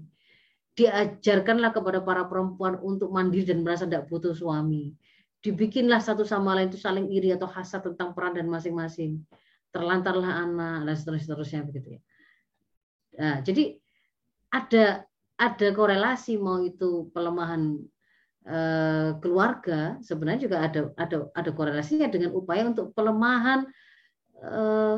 Diajarkanlah kepada para perempuan untuk mandiri dan merasa tidak butuh suami. Dibikinlah satu sama lain itu saling iri atau hasad tentang peran dan masing-masing. Terlantarlah anak dan seterusnya, begitu ya Nah, jadi ada ada korelasi mau itu pelemahan eh, keluarga sebenarnya juga ada ada ada korelasinya dengan upaya untuk pelemahan eh,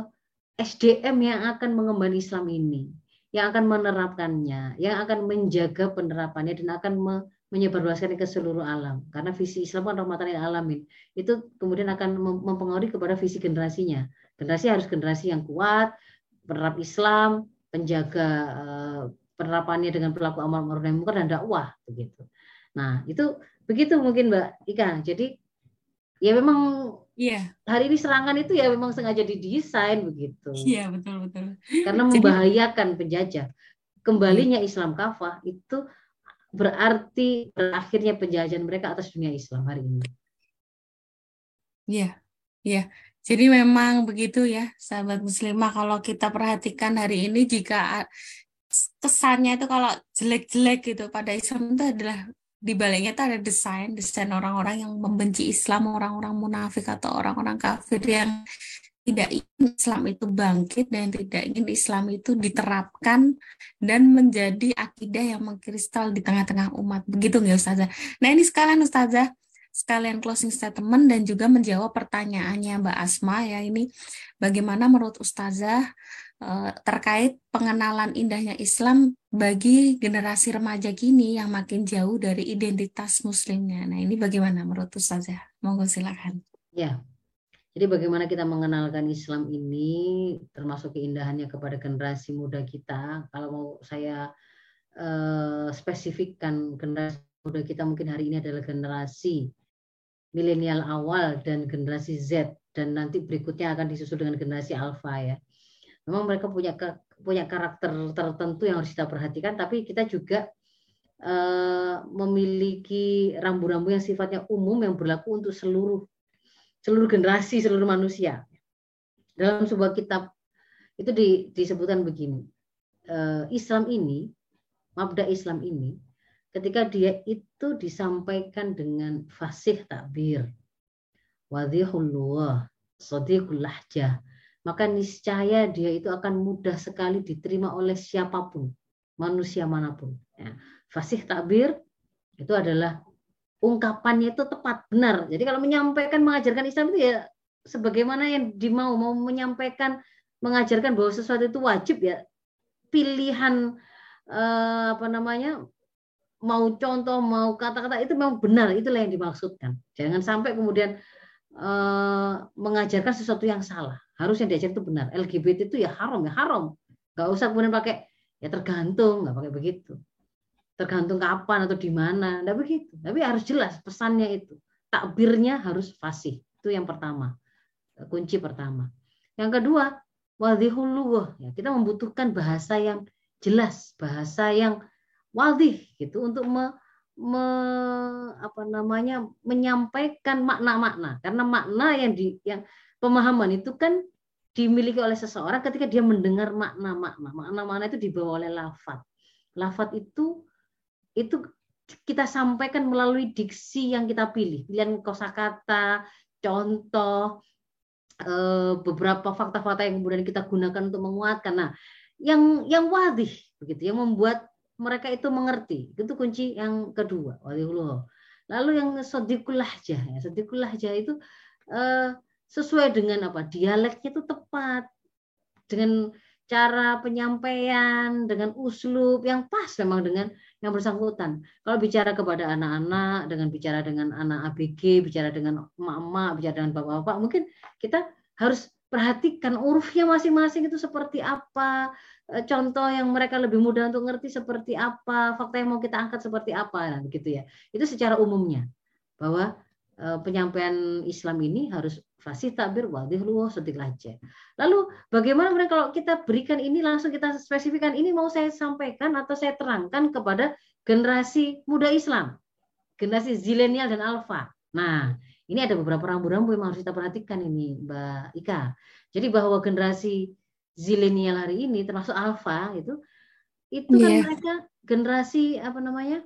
SDM yang akan mengemban Islam ini, yang akan menerapkannya, yang akan menjaga penerapannya dan akan me, menyebarluaskannya ke seluruh alam. Karena visi Islam kan rahmatan lil alamin. Itu kemudian akan mempengaruhi kepada visi generasinya. Generasi harus generasi yang kuat, penerap Islam, penjaga uh, penerapannya dengan perilaku amal ma'ruf nahi dan dakwah begitu. Nah, itu begitu mungkin Mbak Ika. Jadi ya memang Iya. Hari ini serangan itu ya memang sengaja didesain begitu. Iya, betul betul. Karena membahayakan Jadi, penjajah. Kembalinya iya. Islam kafah itu berarti berakhirnya penjajahan mereka atas dunia Islam hari ini. Iya. Iya. Jadi memang begitu ya, sahabat muslimah. Kalau kita perhatikan hari ini, jika kesannya itu kalau jelek-jelek gitu pada Islam itu adalah di baliknya itu ada desain, desain orang-orang yang membenci Islam, orang-orang munafik atau orang-orang kafir yang tidak ingin Islam itu bangkit dan tidak ingin Islam itu diterapkan dan menjadi akidah yang mengkristal di tengah-tengah umat. Begitu nggak Ustazah? Nah ini sekalian Ustazah, sekalian closing statement dan juga menjawab pertanyaannya Mbak Asma ya ini bagaimana menurut Ustazah terkait pengenalan indahnya Islam bagi generasi remaja kini yang makin jauh dari identitas muslimnya. Nah, ini bagaimana menurut Ustazah? Monggo silakan. Ya. Jadi bagaimana kita mengenalkan Islam ini termasuk keindahannya kepada generasi muda kita. Kalau mau saya uh, spesifikkan generasi muda kita mungkin hari ini adalah generasi milenial awal dan generasi Z dan nanti berikutnya akan disusul dengan generasi alpha ya. Memang mereka punya punya karakter tertentu yang harus kita perhatikan tapi kita juga uh, memiliki rambu-rambu yang sifatnya umum yang berlaku untuk seluruh seluruh generasi, seluruh manusia. Dalam sebuah kitab itu di, disebutkan begini. Uh, Islam ini, mabda Islam ini ketika dia itu disampaikan dengan fasih takbir wadihullah sadiqul lahjah maka niscaya dia itu akan mudah sekali diterima oleh siapa pun manusia mana pun ya. fasih takbir itu adalah ungkapannya itu tepat benar jadi kalau menyampaikan mengajarkan Islam itu ya sebagaimana yang dimau mau menyampaikan mengajarkan bahwa sesuatu itu wajib ya pilihan eh, apa namanya mau contoh, mau kata-kata itu memang benar, itulah yang dimaksudkan. Jangan sampai kemudian mengajarkan sesuatu yang salah. Harus yang diajar itu benar. LGBT itu ya haram, ya haram. Gak usah kemudian pakai ya tergantung, nggak pakai begitu. Tergantung kapan atau di mana, nggak begitu. Tapi harus jelas pesannya itu. Takbirnya harus fasih. Itu yang pertama. Kunci pertama. Yang kedua, wadihulluh. Ya, kita membutuhkan bahasa yang jelas, bahasa yang wadih gitu untuk me, apa namanya menyampaikan makna-makna. Karena makna yang di yang pemahaman itu kan dimiliki oleh seseorang ketika dia mendengar makna-makna. Makna-makna itu dibawa oleh lafat. Lafat itu itu kita sampaikan melalui diksi yang kita pilih. Pilihan kosakata contoh eh, beberapa fakta-fakta yang kemudian kita gunakan untuk menguatkan. Nah yang yang wadih begitu yang membuat mereka itu mengerti. Itu kunci yang kedua. Waliullah. Lalu yang sodikul lahjah. Ya, sodikul lahjah itu uh, sesuai dengan apa? Dialeknya itu tepat. Dengan cara penyampaian, dengan uslub yang pas memang dengan yang bersangkutan. Kalau bicara kepada anak-anak, dengan bicara dengan anak ABG, bicara dengan emak-emak, bicara dengan bapak-bapak, mungkin kita harus perhatikan urufnya masing-masing itu seperti apa, Eh, contoh yang mereka lebih mudah untuk ngerti seperti apa, fakta yang mau kita angkat seperti apa, gitu ya. Itu secara umumnya bahwa uh, penyampaian Islam ini harus fasih takbir wadih luwah setik aja. Lalu bagaimana mereka kalau kita berikan ini langsung kita spesifikkan ini mau saya sampaikan atau saya terangkan kepada generasi muda Islam, generasi zilenial dan alfa. Nah, ini ada beberapa rambu-rambu yang harus kita perhatikan ini, Mbak Ika. Jadi bahwa generasi zilenial hari ini termasuk alfa itu itu yeah. kan iya. mereka generasi apa namanya?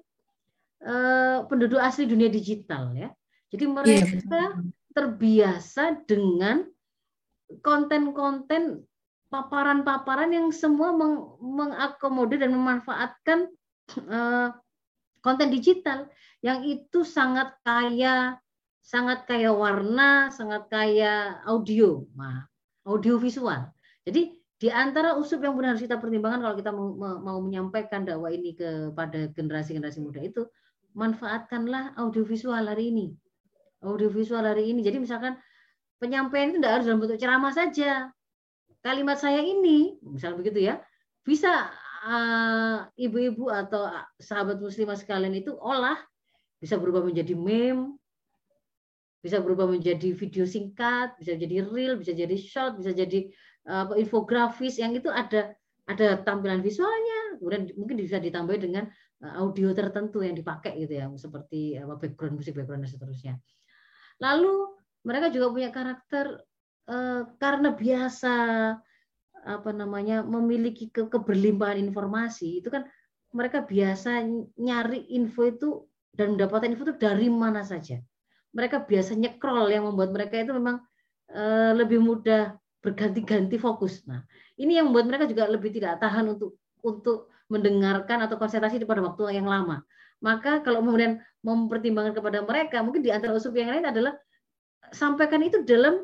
Uh, penduduk asli dunia digital ya. Jadi iya, mereka yeah, terbiasa dengan konten-konten paparan-paparan yang semua meng mengakomodir dan memanfaatkan uh, konten digital yang itu sangat kaya, sangat kaya warna, sangat kaya audio, nah, audio visual. Jadi di antara usul yang benar harus kita pertimbangkan kalau kita mau, menyampaikan dakwah ini kepada generasi-generasi muda itu, manfaatkanlah audio visual hari ini audiovisual hari ini. Jadi misalkan penyampaian itu tidak harus dalam bentuk ceramah saja. Kalimat saya ini, misalnya begitu ya, bisa uh, ibu-ibu uh, atau sahabat muslimah sekalian itu olah, bisa berubah menjadi meme, bisa berubah menjadi video singkat, bisa jadi reel, bisa jadi short, bisa jadi uh, infografis yang itu ada ada tampilan visualnya, kemudian mungkin bisa ditambah dengan uh, audio tertentu yang dipakai gitu ya, seperti apa background musik background dan seterusnya. Lalu mereka juga punya karakter eh, karena biasa apa namanya memiliki ke keberlimpahan informasi itu kan mereka biasa nyari info itu dan mendapatkan info itu dari mana saja. Mereka biasa nyekrol yang membuat mereka itu memang eh, lebih mudah berganti-ganti fokus. Nah, ini yang membuat mereka juga lebih tidak tahan untuk untuk mendengarkan atau konsentrasi pada waktu yang lama. Maka kalau kemudian mempertimbangkan kepada mereka, mungkin di antara usul yang lain adalah sampaikan itu dalam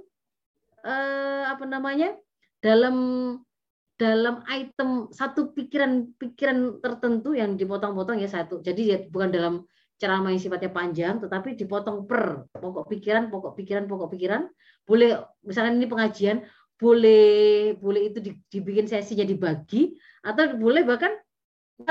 eh, apa namanya? dalam dalam item satu pikiran-pikiran tertentu yang dipotong-potong ya satu. Jadi ya bukan dalam ceramah yang sifatnya panjang, tetapi dipotong per pokok pikiran, pokok pikiran, pokok pikiran. Boleh misalnya ini pengajian, boleh boleh itu dibikin sesinya dibagi atau boleh bahkan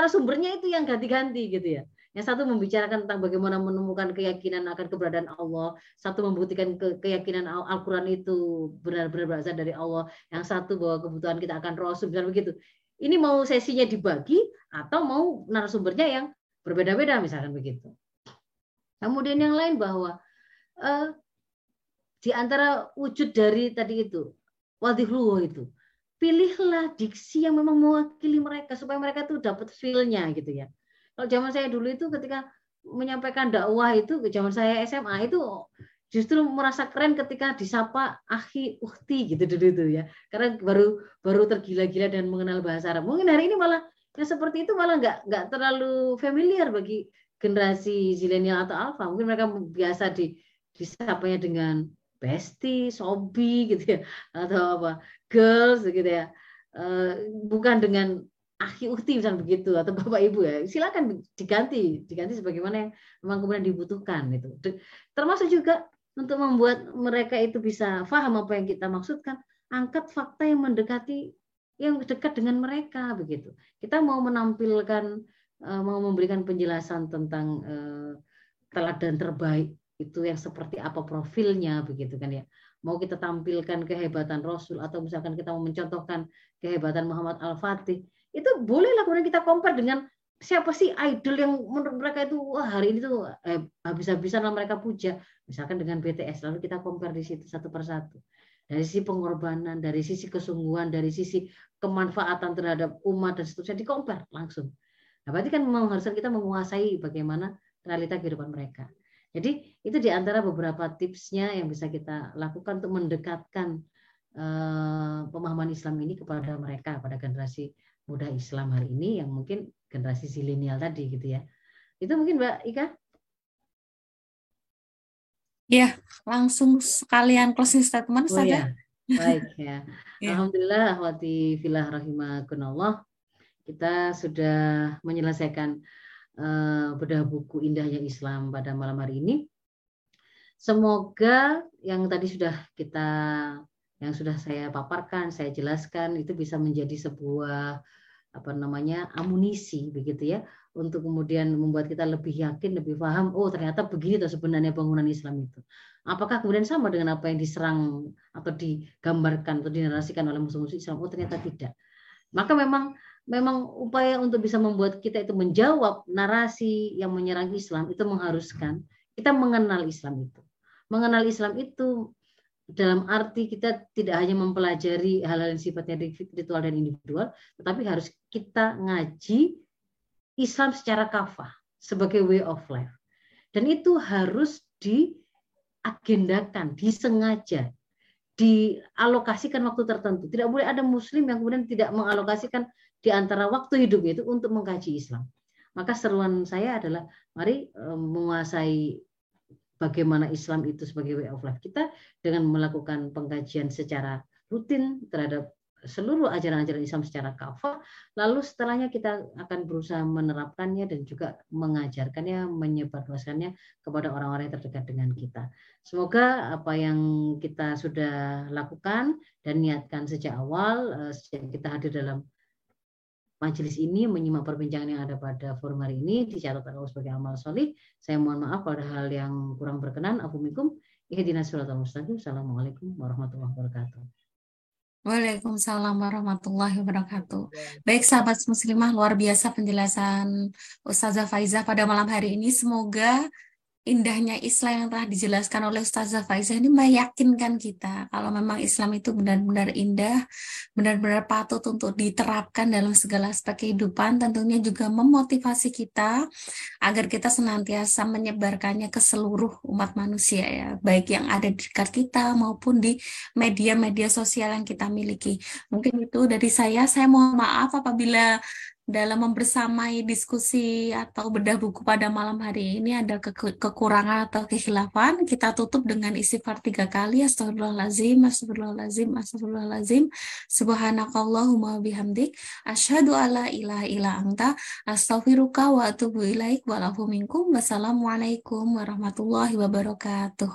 sumbernya itu yang ganti-ganti gitu ya. Yang satu membicarakan tentang bagaimana menemukan keyakinan akan keberadaan Allah, satu membuktikan ke keyakinan Al-Qur'an itu benar-benar berasal dari Allah, yang satu bahwa kebutuhan kita akan Rasul, misalnya begitu. Ini mau sesinya dibagi atau mau narasumbernya yang berbeda-beda misalkan begitu. Kemudian yang lain bahwa uh, di antara wujud dari tadi itu wadihluwo itu. Pilihlah diksi yang memang mewakili mereka supaya mereka tuh dapat feel-nya gitu ya. Kalau zaman saya dulu itu ketika menyampaikan dakwah itu zaman saya SMA itu justru merasa keren ketika disapa akhi uhti gitu dulu itu ya. Karena baru baru tergila-gila dan mengenal bahasa Arab. Mungkin hari ini malah yang seperti itu malah nggak nggak terlalu familiar bagi generasi zilenial atau alfa mungkin mereka biasa di disapanya dengan bestie, sobi gitu ya atau apa girls gitu ya. Uh, bukan dengan akhi ukti misalnya begitu atau bapak ibu ya. Silakan diganti diganti sebagaimana yang memang kemudian dibutuhkan itu termasuk juga untuk membuat mereka itu bisa paham apa yang kita maksudkan angkat fakta yang mendekati yang dekat dengan mereka begitu. Kita mau menampilkan eh, mau memberikan penjelasan tentang eh, teladan terbaik itu yang seperti apa profilnya begitu kan ya. Mau kita tampilkan kehebatan Rasul atau misalkan kita mau mencontohkan kehebatan Muhammad Al-Fatih itu bolehlah kemudian kita compare dengan siapa sih idol yang menurut mereka itu wah hari ini tuh eh, habis-habisan mereka puja. Misalkan dengan BTS lalu kita compare di situ satu persatu. Dari sisi pengorbanan dari sisi kesungguhan dari sisi kemanfaatan terhadap umat dan seterusnya di compare langsung. Nah berarti kan mengharuskan kita menguasai bagaimana realita kehidupan mereka jadi itu di antara beberapa tipsnya yang bisa kita lakukan untuk mendekatkan uh, pemahaman Islam ini kepada mereka pada generasi muda Islam hari ini yang mungkin generasi zilenial tadi gitu ya. Itu mungkin Mbak Ika? Ya, langsung sekalian closing statement oh, saja. Ya. Baik ya. ya. Alhamdulillah wati filah rahimakunallah. Kita sudah menyelesaikan bedah buku indahnya Islam pada malam hari ini. Semoga yang tadi sudah kita yang sudah saya paparkan, saya jelaskan itu bisa menjadi sebuah apa namanya amunisi begitu ya. Untuk kemudian membuat kita lebih yakin lebih paham oh ternyata begini tuh sebenarnya bangunan Islam itu. Apakah kemudian sama dengan apa yang diserang atau digambarkan atau dinarasikan oleh musuh-musuh Islam? Oh ternyata tidak. Maka memang memang upaya untuk bisa membuat kita itu menjawab narasi yang menyerang Islam itu mengharuskan kita mengenal Islam itu mengenal Islam itu dalam arti kita tidak hanya mempelajari hal-hal yang sifatnya ritual dan individual, tetapi harus kita ngaji Islam secara kafah sebagai way of life. Dan itu harus diagendakan, disengaja, dialokasikan waktu tertentu. Tidak boleh ada muslim yang kemudian tidak mengalokasikan di antara waktu hidupnya itu untuk mengkaji Islam. Maka seruan saya adalah mari eh, menguasai bagaimana Islam itu sebagai way of life kita dengan melakukan pengkajian secara rutin terhadap seluruh ajaran-ajaran Islam secara kafah, lalu setelahnya kita akan berusaha menerapkannya dan juga mengajarkannya, menyebarluaskannya kepada orang-orang yang terdekat dengan kita. Semoga apa yang kita sudah lakukan dan niatkan sejak awal, eh, sejak kita hadir dalam majelis ini menyimak perbincangan yang ada pada forum hari ini dicatat Allah sebagai amal solih. Saya mohon maaf pada hal yang kurang berkenan. Afumikum. Ihdinas suratul mustaqim. Assalamualaikum warahmatullahi wabarakatuh. Waalaikumsalam warahmatullahi wabarakatuh. Baik sahabat muslimah, luar biasa penjelasan Ustazah Faizah pada malam hari ini. Semoga indahnya Islam yang telah dijelaskan oleh Ustazah Faizah ini meyakinkan kita kalau memang Islam itu benar-benar indah, benar-benar patut untuk diterapkan dalam segala aspek kehidupan, tentunya juga memotivasi kita agar kita senantiasa menyebarkannya ke seluruh umat manusia ya, baik yang ada di dekat kita maupun di media-media sosial yang kita miliki. Mungkin itu dari saya, saya mohon maaf apabila dalam membersamai diskusi atau bedah buku pada malam hari ini ada ke kekurangan atau kehilafan, kita tutup dengan istighfar tiga kali. Astagfirullahaladzim, astagfirullahaladzim, astagfirullahaladzim. Subhanakallahumma bihamdik. Asyhadu alla ilaha illa anta. Astaghfiruka wa atubu ilaik. Wassalamualaikum warahmatullahi wabarakatuh.